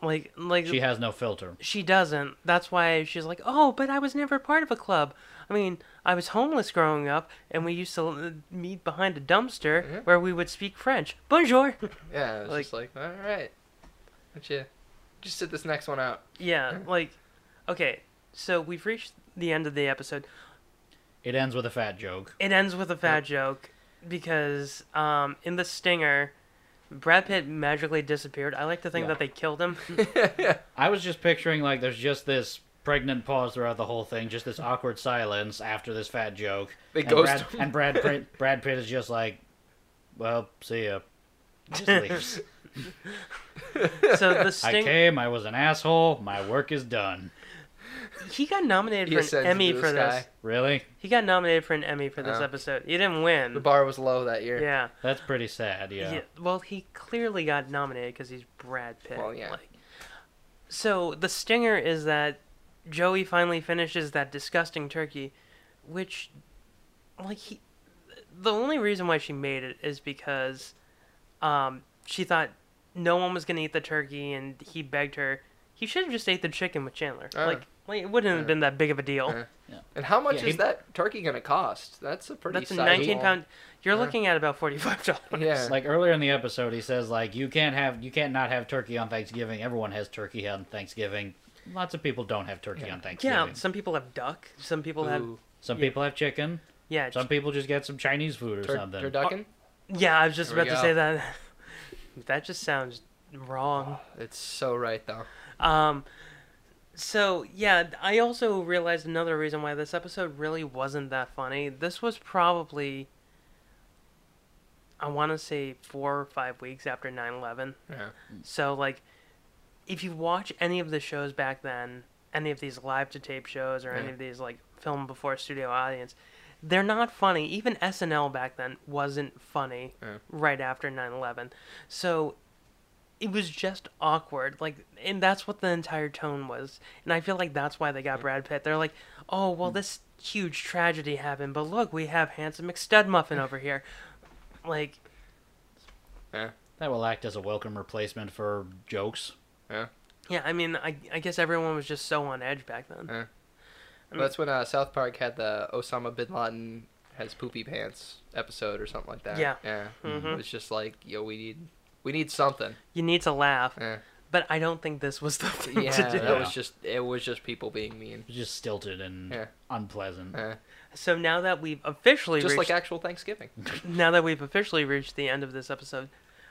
like, like She has no filter. she doesn't. That's why she's like, oh, but I was never part of a club. I mean, I was homeless growing up, and we used to uh, meet behind a dumpster where we would speak French. Bonjour. Yeah, it's Like- just like, all right, why don't you just sit this next one out? yeah, like, okay. So we've reached the end of the episode. It ends with a fat joke. It ends with a fat joke because um, in the stinger, Brad Pitt magically disappeared. I like to think Yeah. that they killed him. I was just picturing like there's just this pregnant pause throughout the whole thing, just this awkward silence after this fat joke. They and ghost Brad, him. and Brad Pitt, Brad Pitt is just like, well, see ya. Just leaves. so the I came. I was an asshole. My work is done. he got nominated He for an ascends Emmy into the for this. sky. Really? He got nominated for an Emmy for this Oh. episode. He didn't win. The bar was low that year. Yeah. That's pretty sad. Yeah. Yeah, Well, he clearly got nominated because he's Brad Pitt. Well, yeah. Like, so the stinger is that Joey finally finishes that disgusting turkey, which, like he, the only reason why she made it is because, um, she thought no one was gonna eat the turkey, and he begged her. He should have just ate the chicken with Chandler. Uh. like, like it wouldn't have Uh. been that big of a deal. Uh. And how much Yeah, is he- that turkey gonna cost? That's a pretty. That's a 19 pound. You're Yeah. looking at about forty five dollars. Yeah. Like earlier in the episode, he says like you can't have you can't not have turkey on Thanksgiving. Everyone has turkey on Thanksgiving. Lots of people don't have turkey on Thanksgiving. Yeah, some people have duck. Some people have. Some yeah. people have chicken. Yeah, Some people just get some Chinese food or Tur- something. turducken? Yeah, I was just There we about to say that. that just sounds wrong. It's so right though. Um, so yeah, I also realized another reason why this episode really wasn't that funny. This was probably, I want to say four or five weeks after 9/11. Yeah. So like, if you watch any of the shows back then, any of these live to tape shows or any of these like film before studio audience, they're not funny. Even SNL back then wasn't funny Yeah. right after 9/11. So it was just awkward. Like and that's what the entire tone was. And I feel like that's why they got Brad Pitt. They're like, "Oh, well hmm. this huge tragedy happened, but look, we have handsome McStud Muffin over here." Like Yeah. That will act as a welcome replacement for jokes. Yeah. Yeah, I mean, I, I guess everyone was just so on edge back then. Yeah. I mean- That's when uh, South Park had the Osama bin Laden has poopy pants episode or something like that. Yeah. Yeah. Mhm. It was just like, yo, we need we need something. You need to laugh, Yeah. but I don't think this was the thing Yeah, to do. that was just it was just people being mean. Just stilted and Yeah. unpleasant. Yeah. So now that we've officially Just reached, like actual Thanksgiving. now that we've officially reached the end of this episode,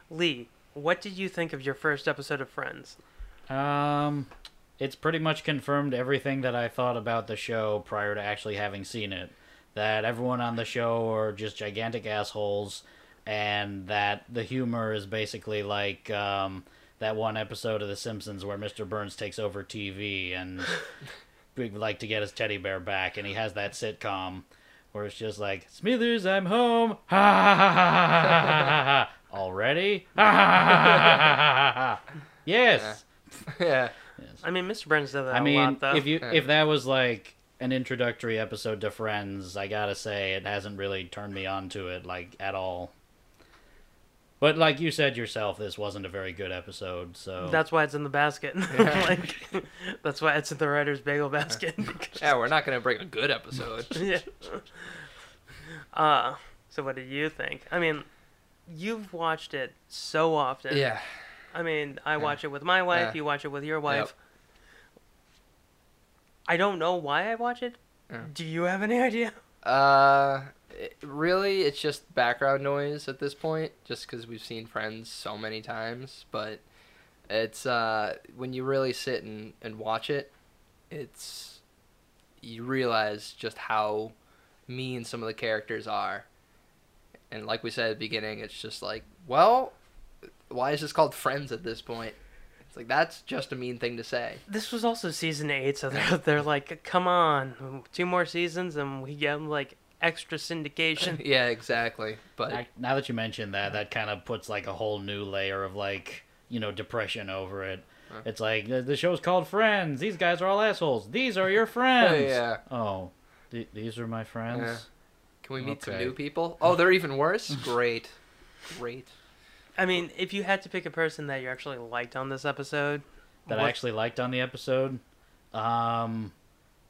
Lee, what did you think of your first episode of Friends? Um, it's pretty much confirmed everything that I thought about the show prior to actually having seen it. That everyone on the show are just gigantic assholes, and that the humor is basically like um, that one episode of The Simpsons where Mr. Burns takes over TV and would like to get his teddy bear back, and he has that sitcom where it's just like Smithers, I'm home. Ha ha ha ha ha ha ha ha. Already? Ha ha ha ha ha ha ha. Yes. yeah. I mean, Mr. Burns did that I a mean, lot, though. if you if that was like an introductory episode to Friends, I gotta say it hasn't really turned me on to it like at all. But like you said yourself, this wasn't a very good episode. So That's why it's in the basket. Yeah. like, that's why it's in the writer's bagel basket. Yeah, we're not gonna bring a good episode. yeah. Uh, so what do you think? I mean, you've watched it so often. Yeah. I mean, I watch it with my wife. Yeah. You watch it with your wife. Yep. I don't know why I watch it. Yeah. Do you have any idea? Uh, it- really, it's just background noise at this point, just because we've seen Friends so many times. But it's uh, when you really sit and, and watch it, it's you realize just how mean some of the characters are. And like we said at the beginning, it's just like, well, why is this called Friends at this point? It's like that's just a mean thing to say. This was also season eight, so they're, they're like, come on, two more seasons and we get like extra syndication. yeah, exactly. But I- now that you mentioned that, that kind of puts like a whole new layer of like you know depression over it. It's like the, the show's called Friends. These guys are all assholes. These are your friends. Oh, Yeah. Oh, th- these are my friends. Yeah. Can we meet some new people? Oh, they're even worse. Great, great. I mean, if you had to pick a person that you actually liked on this episode, that I actually liked on the episode. Um,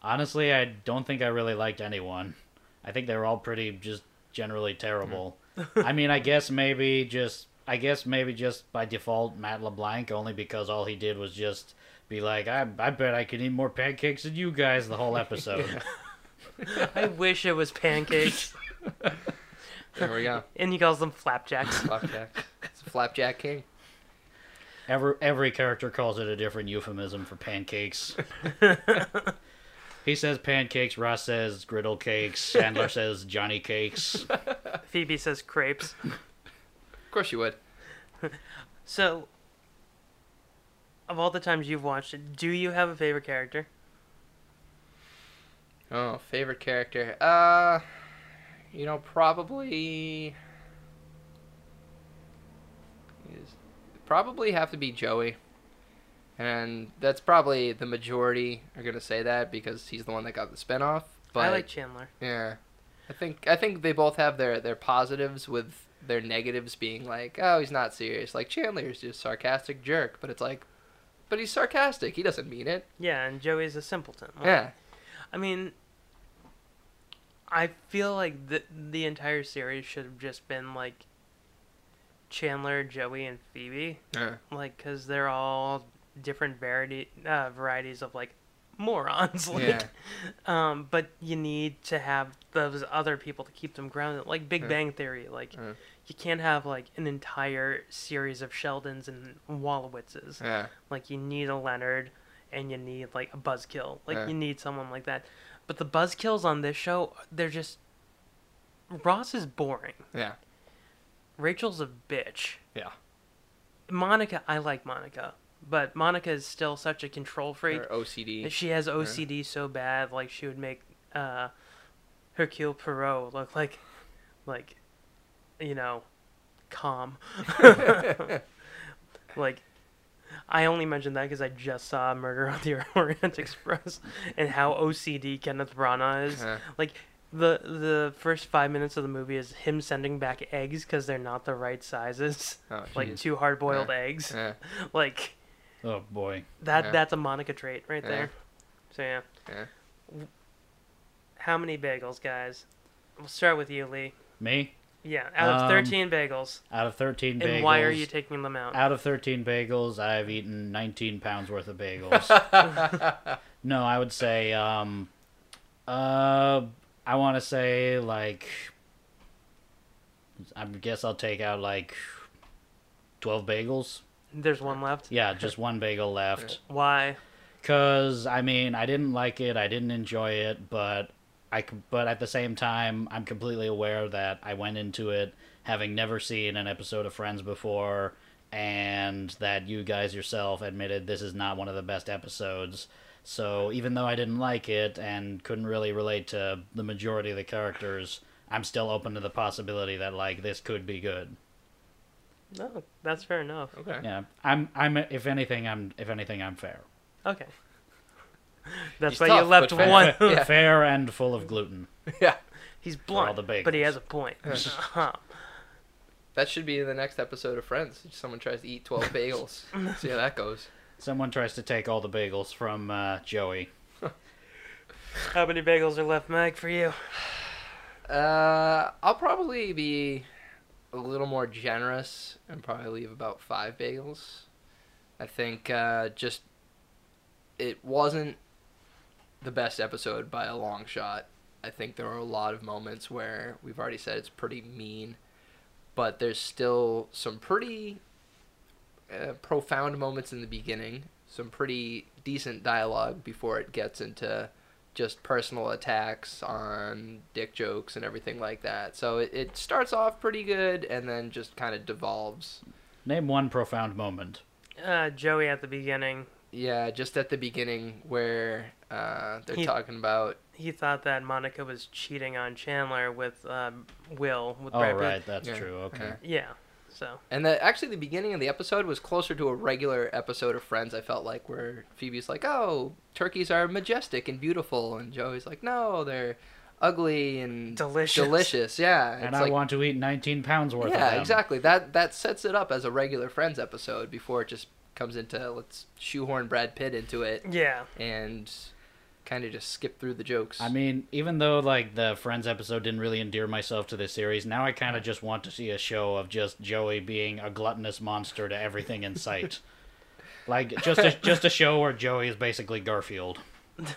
honestly, I don't think I really liked anyone. I think they were all pretty just generally terrible. I mean, I guess maybe just I guess maybe just by default Matt LeBlanc only because all he did was just be like, I I bet I could eat more pancakes than you guys the whole episode. I wish it was pancakes. There we go. and he calls them flapjacks. Flapjack. It's a flapjack king. Every every character calls it a different euphemism for pancakes. he says pancakes. Ross says griddle cakes. Chandler says Johnny cakes. Phoebe says crepes. Of course you would. So, of all the times you've watched it, do you have a favorite character? Oh, favorite character. Uh, you know, probably. is- Probably have to be Joey. And that's probably the majority are gonna say that because he's the one that got the spinoff. But I like Chandler. yeah, I think I think they both have their their positives with their negatives being like, oh, he's not serious. Like Chandler's just sarcastic jerk, but it's like, but he's sarcastic. He doesn't mean it. Yeah, and Joey's a simpleton. Like, Yeah. I mean, I feel like the the entire series should have just been like Chandler, Joey, and Phoebe. Yeah. Like, cause they're all different variety uh, varieties of like morons. like, Yeah. um, but you need to have those other people to keep them grounded. Like Big Yeah. Bang Theory. Like, Yeah. you can't have like an entire series of Sheldons and Wolowitzes. Yeah. Like you need a Leonard and you need like a Buzzkill. Like Yeah. you need someone like that. But the Buzzkills on this show, they're just Ross is boring. Yeah. Rachel's a bitch. Yeah. Monica, I like Monica, but Monica is still such a control freak. Her OCD. She has Yeah. OCD so bad, like she would make uh, Hercule Poirot look like, like, you know, calm. like, I only mentioned that because I just saw Murder on the Orient Express and how OCD Kenneth Branagh is. Uh-huh. Like, the the first five minutes of the movie is him sending back eggs because they're not the right sizes, Oh, like two hard boiled Yeah. eggs. Yeah. Like Oh boy. that Yeah. that's a Monica trait right Yeah. there. So yeah. Yeah. How many bagels, guys? We'll start with you, Lee. Me? Yeah, out of Um, 13 bagels. Out of 13 bagels. And why are you taking them out? Out of 13 bagels, I've eaten 19 pounds worth of bagels. no, I would say, um, uh, I want to say, like, I guess I'll take out, like, 12 bagels. There's one left. Yeah, just one bagel left. Why? Because, I mean, I didn't like it, I didn't enjoy it, but I but at the same time, I'm completely aware that I went into it having never seen an episode of Friends before, and that you guys yourself admitted this is not one of the best episodes. So even though I didn't like it and couldn't really relate to the majority of the characters, I'm still open to the possibility that like this could be good. No, that's fair enough. Okay. Yeah, I'm. I'm. If anything, I'm. If anything, I'm fair. Okay. That's He's why tough, you left fair. one. Yeah. Fair and full of gluten. Yeah. He's all blunt, the but he has a point. That should be in the next episode of Friends. Someone tries to eat 12 bagels. See how that goes. Someone tries to take all the bagels from uh, Joey. How many bagels are left, Mike, for you? Uh, I'll probably be a little more generous and probably leave about five bagels. I think uh, just it wasn't the best episode by a long shot. I think there are a lot of moments where we've already said it's pretty mean, but there's still some pretty uh, profound moments in the beginning, some pretty decent dialogue before it gets into just personal attacks on dick jokes and everything like that. So it, it starts off pretty good and then just kind of devolves. Name one profound moment. Uh, Joey at the beginning. Yeah, just at the beginning where uh, they're He- talking about He thought that Monica was cheating on Chandler with um, Will. With Oh, Brad Pitt. right, that's Yeah. true. Okay. Yeah. So And the, actually, the beginning of the episode was closer to a regular episode of Friends. I felt like where Phoebe's like, "Oh, turkeys are majestic and beautiful," and Joey's like, "No, they're ugly and Delicious. Delicious, yeah. And I like- want to eat 19 pounds worth of yeah, them. exactly. That that sets it up as a regular Friends episode before it just comes into let's shoehorn Brad Pitt into it yeah. and kind of just skip through the jokes. I mean, even though like the Friends episode didn't really endear myself to this series, now I kind of just want to see a show of just Joey being a gluttonous monster to everything in sight. like just a, just a show where Joey is basically Garfield.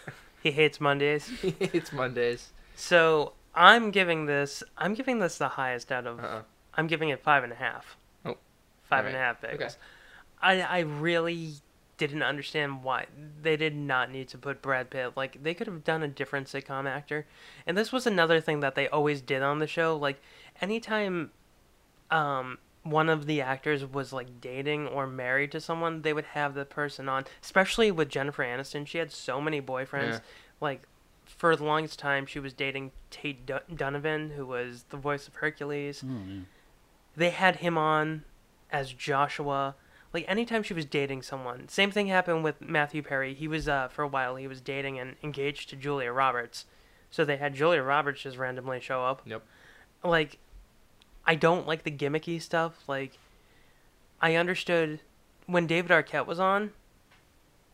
He hates Mondays. it's Mondays. So I'm giving this. I'm giving this the highest out of. Uh-uh. I'm giving it five and a half. Oh, Five and a half bagels. Okay. I I really didn't understand why they did not need to put Brad Pitt. Like they could have done a different sitcom actor. And this was another thing that they always did on the show. Like anytime um one of the actors was like dating or married to someone, they would have the person on. Especially with Jennifer Aniston, she had so many boyfriends. Yeah. Like for the longest time she was dating Tate Dun- Donovan, who was the voice of Hercules. They had him on as Joshua. Like anytime she was dating someone, same thing happened with Matthew Perry. He was uh, for a while he was dating and engaged to Julia Roberts, so they had Julia Roberts just randomly show up. Yep. Like, I don't like the gimmicky stuff. Like, I understood when David Arquette was on.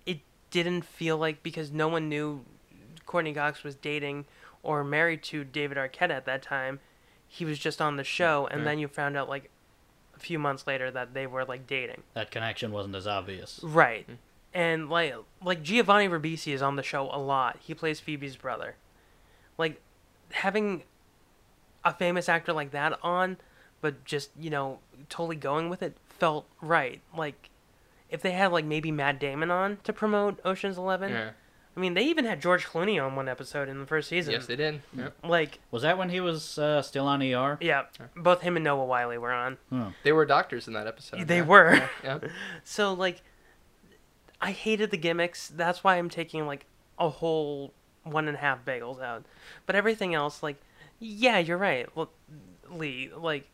It didn't feel like because no one knew Courteney Cox was dating or married to David Arquette at that time. He was just on the show, and Yeah. then you found out like few months later that they were like dating. That connection wasn't as obvious. Right. Hmm. And like like Giovanni Ribisi is on the show a lot. He plays Phoebe's brother. Like having a famous actor like that on, but just, you know, totally going with it felt right. Like if they had like maybe Matt Damon on to promote Ocean's 11. Yeah. I mean, they even had George Clooney on one episode in the first season. Yes, they did. Yep. Like Was that when he was uh, still on ER? yeah, both him and Noah Wiley were on. They were doctors in that episode. They yeah. were. Yeah. yeah. So like, I hated the gimmicks. That's why I'm taking like a whole one and a half bagels out. But everything else, like, yeah, you're right. Well, Lee, like,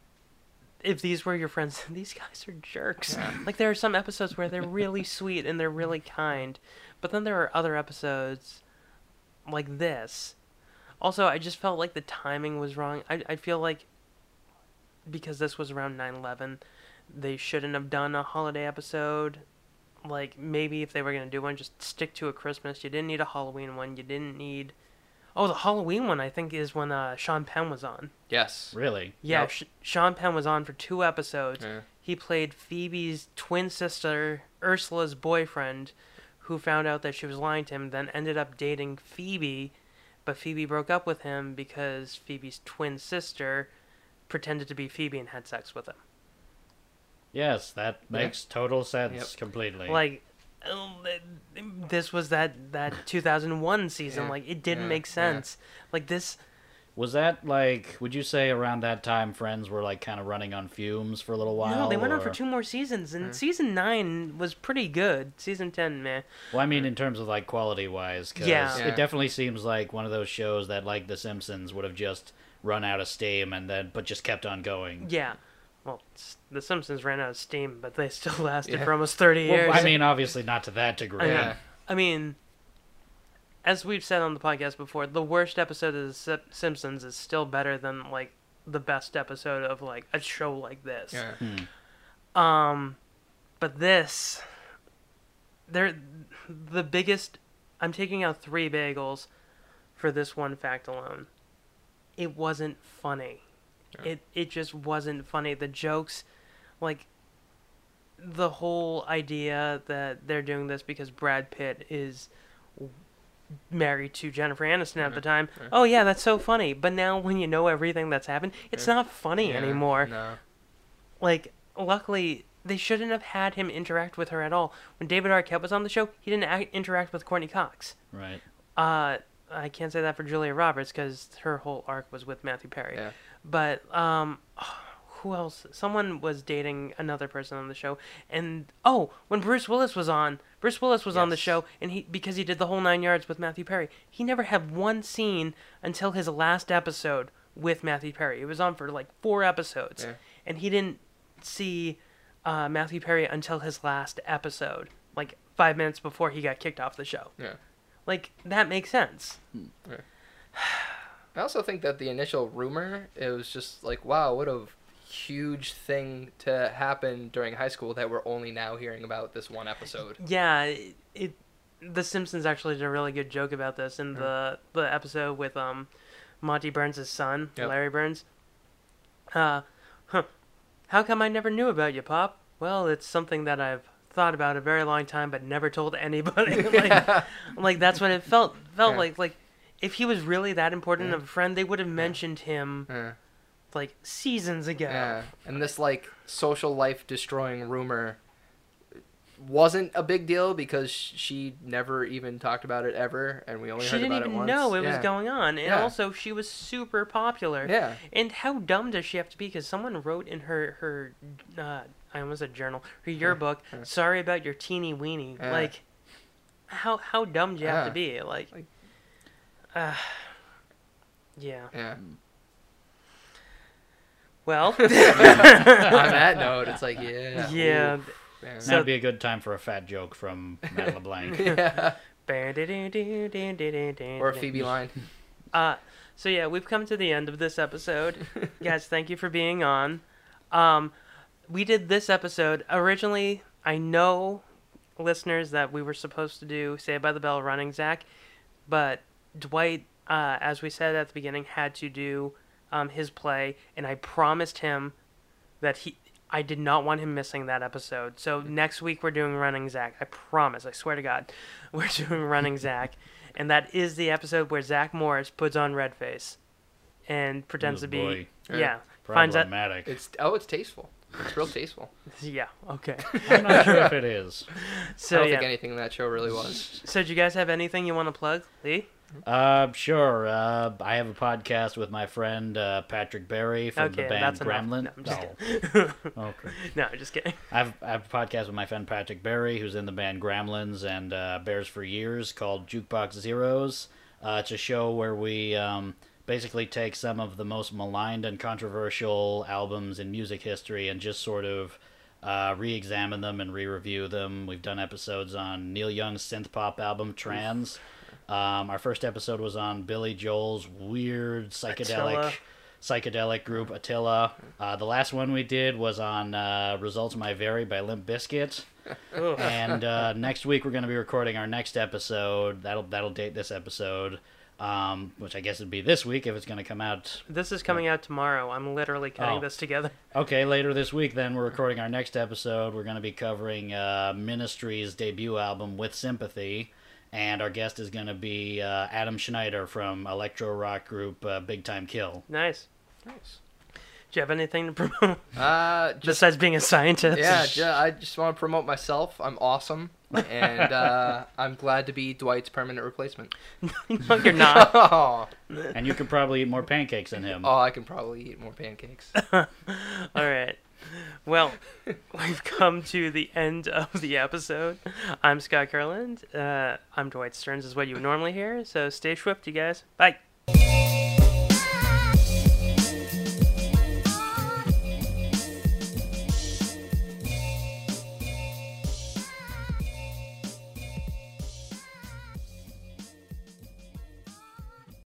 if these were your friends, these guys are jerks. Like, there are some episodes where they're really sweet and they're really kind, but then there are other episodes like this. Also, I just felt like the timing was wrong. I I feel like because this was around 9/11, they shouldn't have done a holiday episode. Like maybe if they were gonna do one, just stick to a Christmas. You didn't need a Halloween one. You didn't need. Oh, the Halloween one I think is when uh, Sean Penn was on. Yes. Really? Yeah, Yep. Sh- Sean Penn was on for two episodes. Yeah. He played Phoebe's twin sister, Ursula's boyfriend, who found out that she was lying to him, then ended up dating Phoebe, but Phoebe broke up with him because Phoebe's twin sister pretended to be Phoebe and had sex with him. Yes, that Yeah. makes total sense Yep. completely. Like, um, this was that that 2001 season. Yeah. Like, it didn't Yeah. make Yeah. sense. Like this. Was that like? Would you say around that time, Friends were like kind of running on fumes for a little while? no, they went on for two more seasons, and hmm. season nine was pretty good. Season ten, man. Well, I mean, in terms of like quality wise, because Yeah. Yeah. it definitely seems like one of those shows that, like The Simpsons, would have just run out of steam and then, but just kept on going. Yeah. Well, The Simpsons ran out of steam, but they still lasted Yeah. for almost 30 Well, years. I mean, obviously not to that degree. I mean, Yeah. I mean, as we've said on the podcast before, the worst episode of The Simpsons is still better than like the best episode of like a show like this. Yeah. Um, but this, they're the biggest. I'm taking out three bagels for this one fact alone. It wasn't funny. It it just wasn't funny. The jokes, like the whole idea that they're doing this because Brad Pitt is married to Jennifer Aniston at the time. Oh yeah, that's so funny. But now when you know everything that's happened, it's not funny Yeah. anymore No. like luckily they shouldn't have had him interact with her at all when david arquette was on the show he didn't act, interact with courteney cox Right. uh i can't say that for julia roberts because her whole arc was with matthew perry Yeah. but um who else someone was dating another person on the show and oh when bruce willis was on bruce willis was on the show and he because he did the whole nine yards with matthew perry he never had one scene until his last episode with matthew perry. It was on for like four episodes Yeah. and he didn't see uh, matthew perry until his last episode like five minutes before he got kicked off the show. Yeah. like that makes sense. I also think that the initial rumor, it was just like, wow, what a huge thing to happen during high school that we're only now hearing about this one episode. Yeah, it, it the Simpsons actually did a really good joke about this in the the episode with um Monty Burns' son, Yep. Larry Burns. Uh, huh. How come I never knew about you, Pop? Well, it's something that I've thought about a very long time but never told anybody. like, like that's what it felt felt Yeah. like. Like if he was really that important of a friend, they would have mentioned him Yeah. Like seasons ago. Yeah. And this like social life destroying rumor wasn't a big deal because she never even talked about it ever and we only she heard didn't about even it once. know it was going on and Yeah. also she was super popular Yeah. and how dumb does she have to be because someone wrote in her her uh, i almost said journal her yearbook sorry about your teeny weeny Yeah. like how how dumb do you have to be like, Like- Uh, yeah. Yeah. Well. On that note, it's like, yeah. Yeah. oof, man. That'd be a good time for a fat joke from Matt LeBlanc. yeah. Or Or a Phoebe line. Uh, so yeah, we've come to the end of this episode. Guys, thank you for being on. Um, we did this episode originally. I know, listeners, that we were supposed to do "Saved by the Bell" running Zach, but Dwight, uh, as we said at the beginning, had to do um, his play, and I promised him that he. I did not want him missing that episode. So next week we're doing Running Zach. I promise. I swear to God, we're doing Running Zach, and that is the episode where Zach Morris puts on red face, and pretends Oh, to be boy. yeah finds out It's oh, it's tasteful. It's real tasteful. yeah okay. I'm not sure if it is. So I don't yeah. think anything in that show really was. So do you guys have anything you want to plug, Lee? Uh, sure. Uh, I have a podcast with my friend uh, Patrick Berry from Okay, the band that's enough. Gremlin. No, I'm just Oh. kidding. okay. No, I'm just kidding. I have, I have a podcast with my friend Patrick Berry, who's in the band Gremlins and uh, Bears for Years, called Jukebox Zeros. Uh, it's a show where we um, basically take some of the most maligned and controversial albums in music history and just sort of uh, re-examine them and re-review them. We've done episodes on Neil Young's synth pop album Trans. Um, our first episode was on Billy Joel's weird psychedelic Attila. psychedelic group Attila. Uh, the last one we did was on uh, Results May Vary by Limp Bizkit. And uh, next week we're going to be recording our next episode. That'll that'll date this episode, um, which I guess would be this week if it's going to come out. This is coming out tomorrow. I'm literally cutting Oh. this together. Okay, later this week then we're recording our next episode. We're going to be covering uh, Ministry's debut album with Sympathy. And our guest is going to be uh, Adam Schneider from electro rock group uh, Big Time Kill. Nice. Nice. Do you have anything to promote Uh, just, besides being a scientist? yeah, ju- I just want to promote myself. I'm awesome, and uh, I'm glad to be Dwight's permanent replacement. no, you're not. oh, And you could probably eat more pancakes than him. Oh, I can probably eat more pancakes. All right. Well, we've come to the end of the episode. I'm Scott Kurland. Uh, I'm Dwight Stearns, is what you would normally hear. So stay swift, you guys. Bye.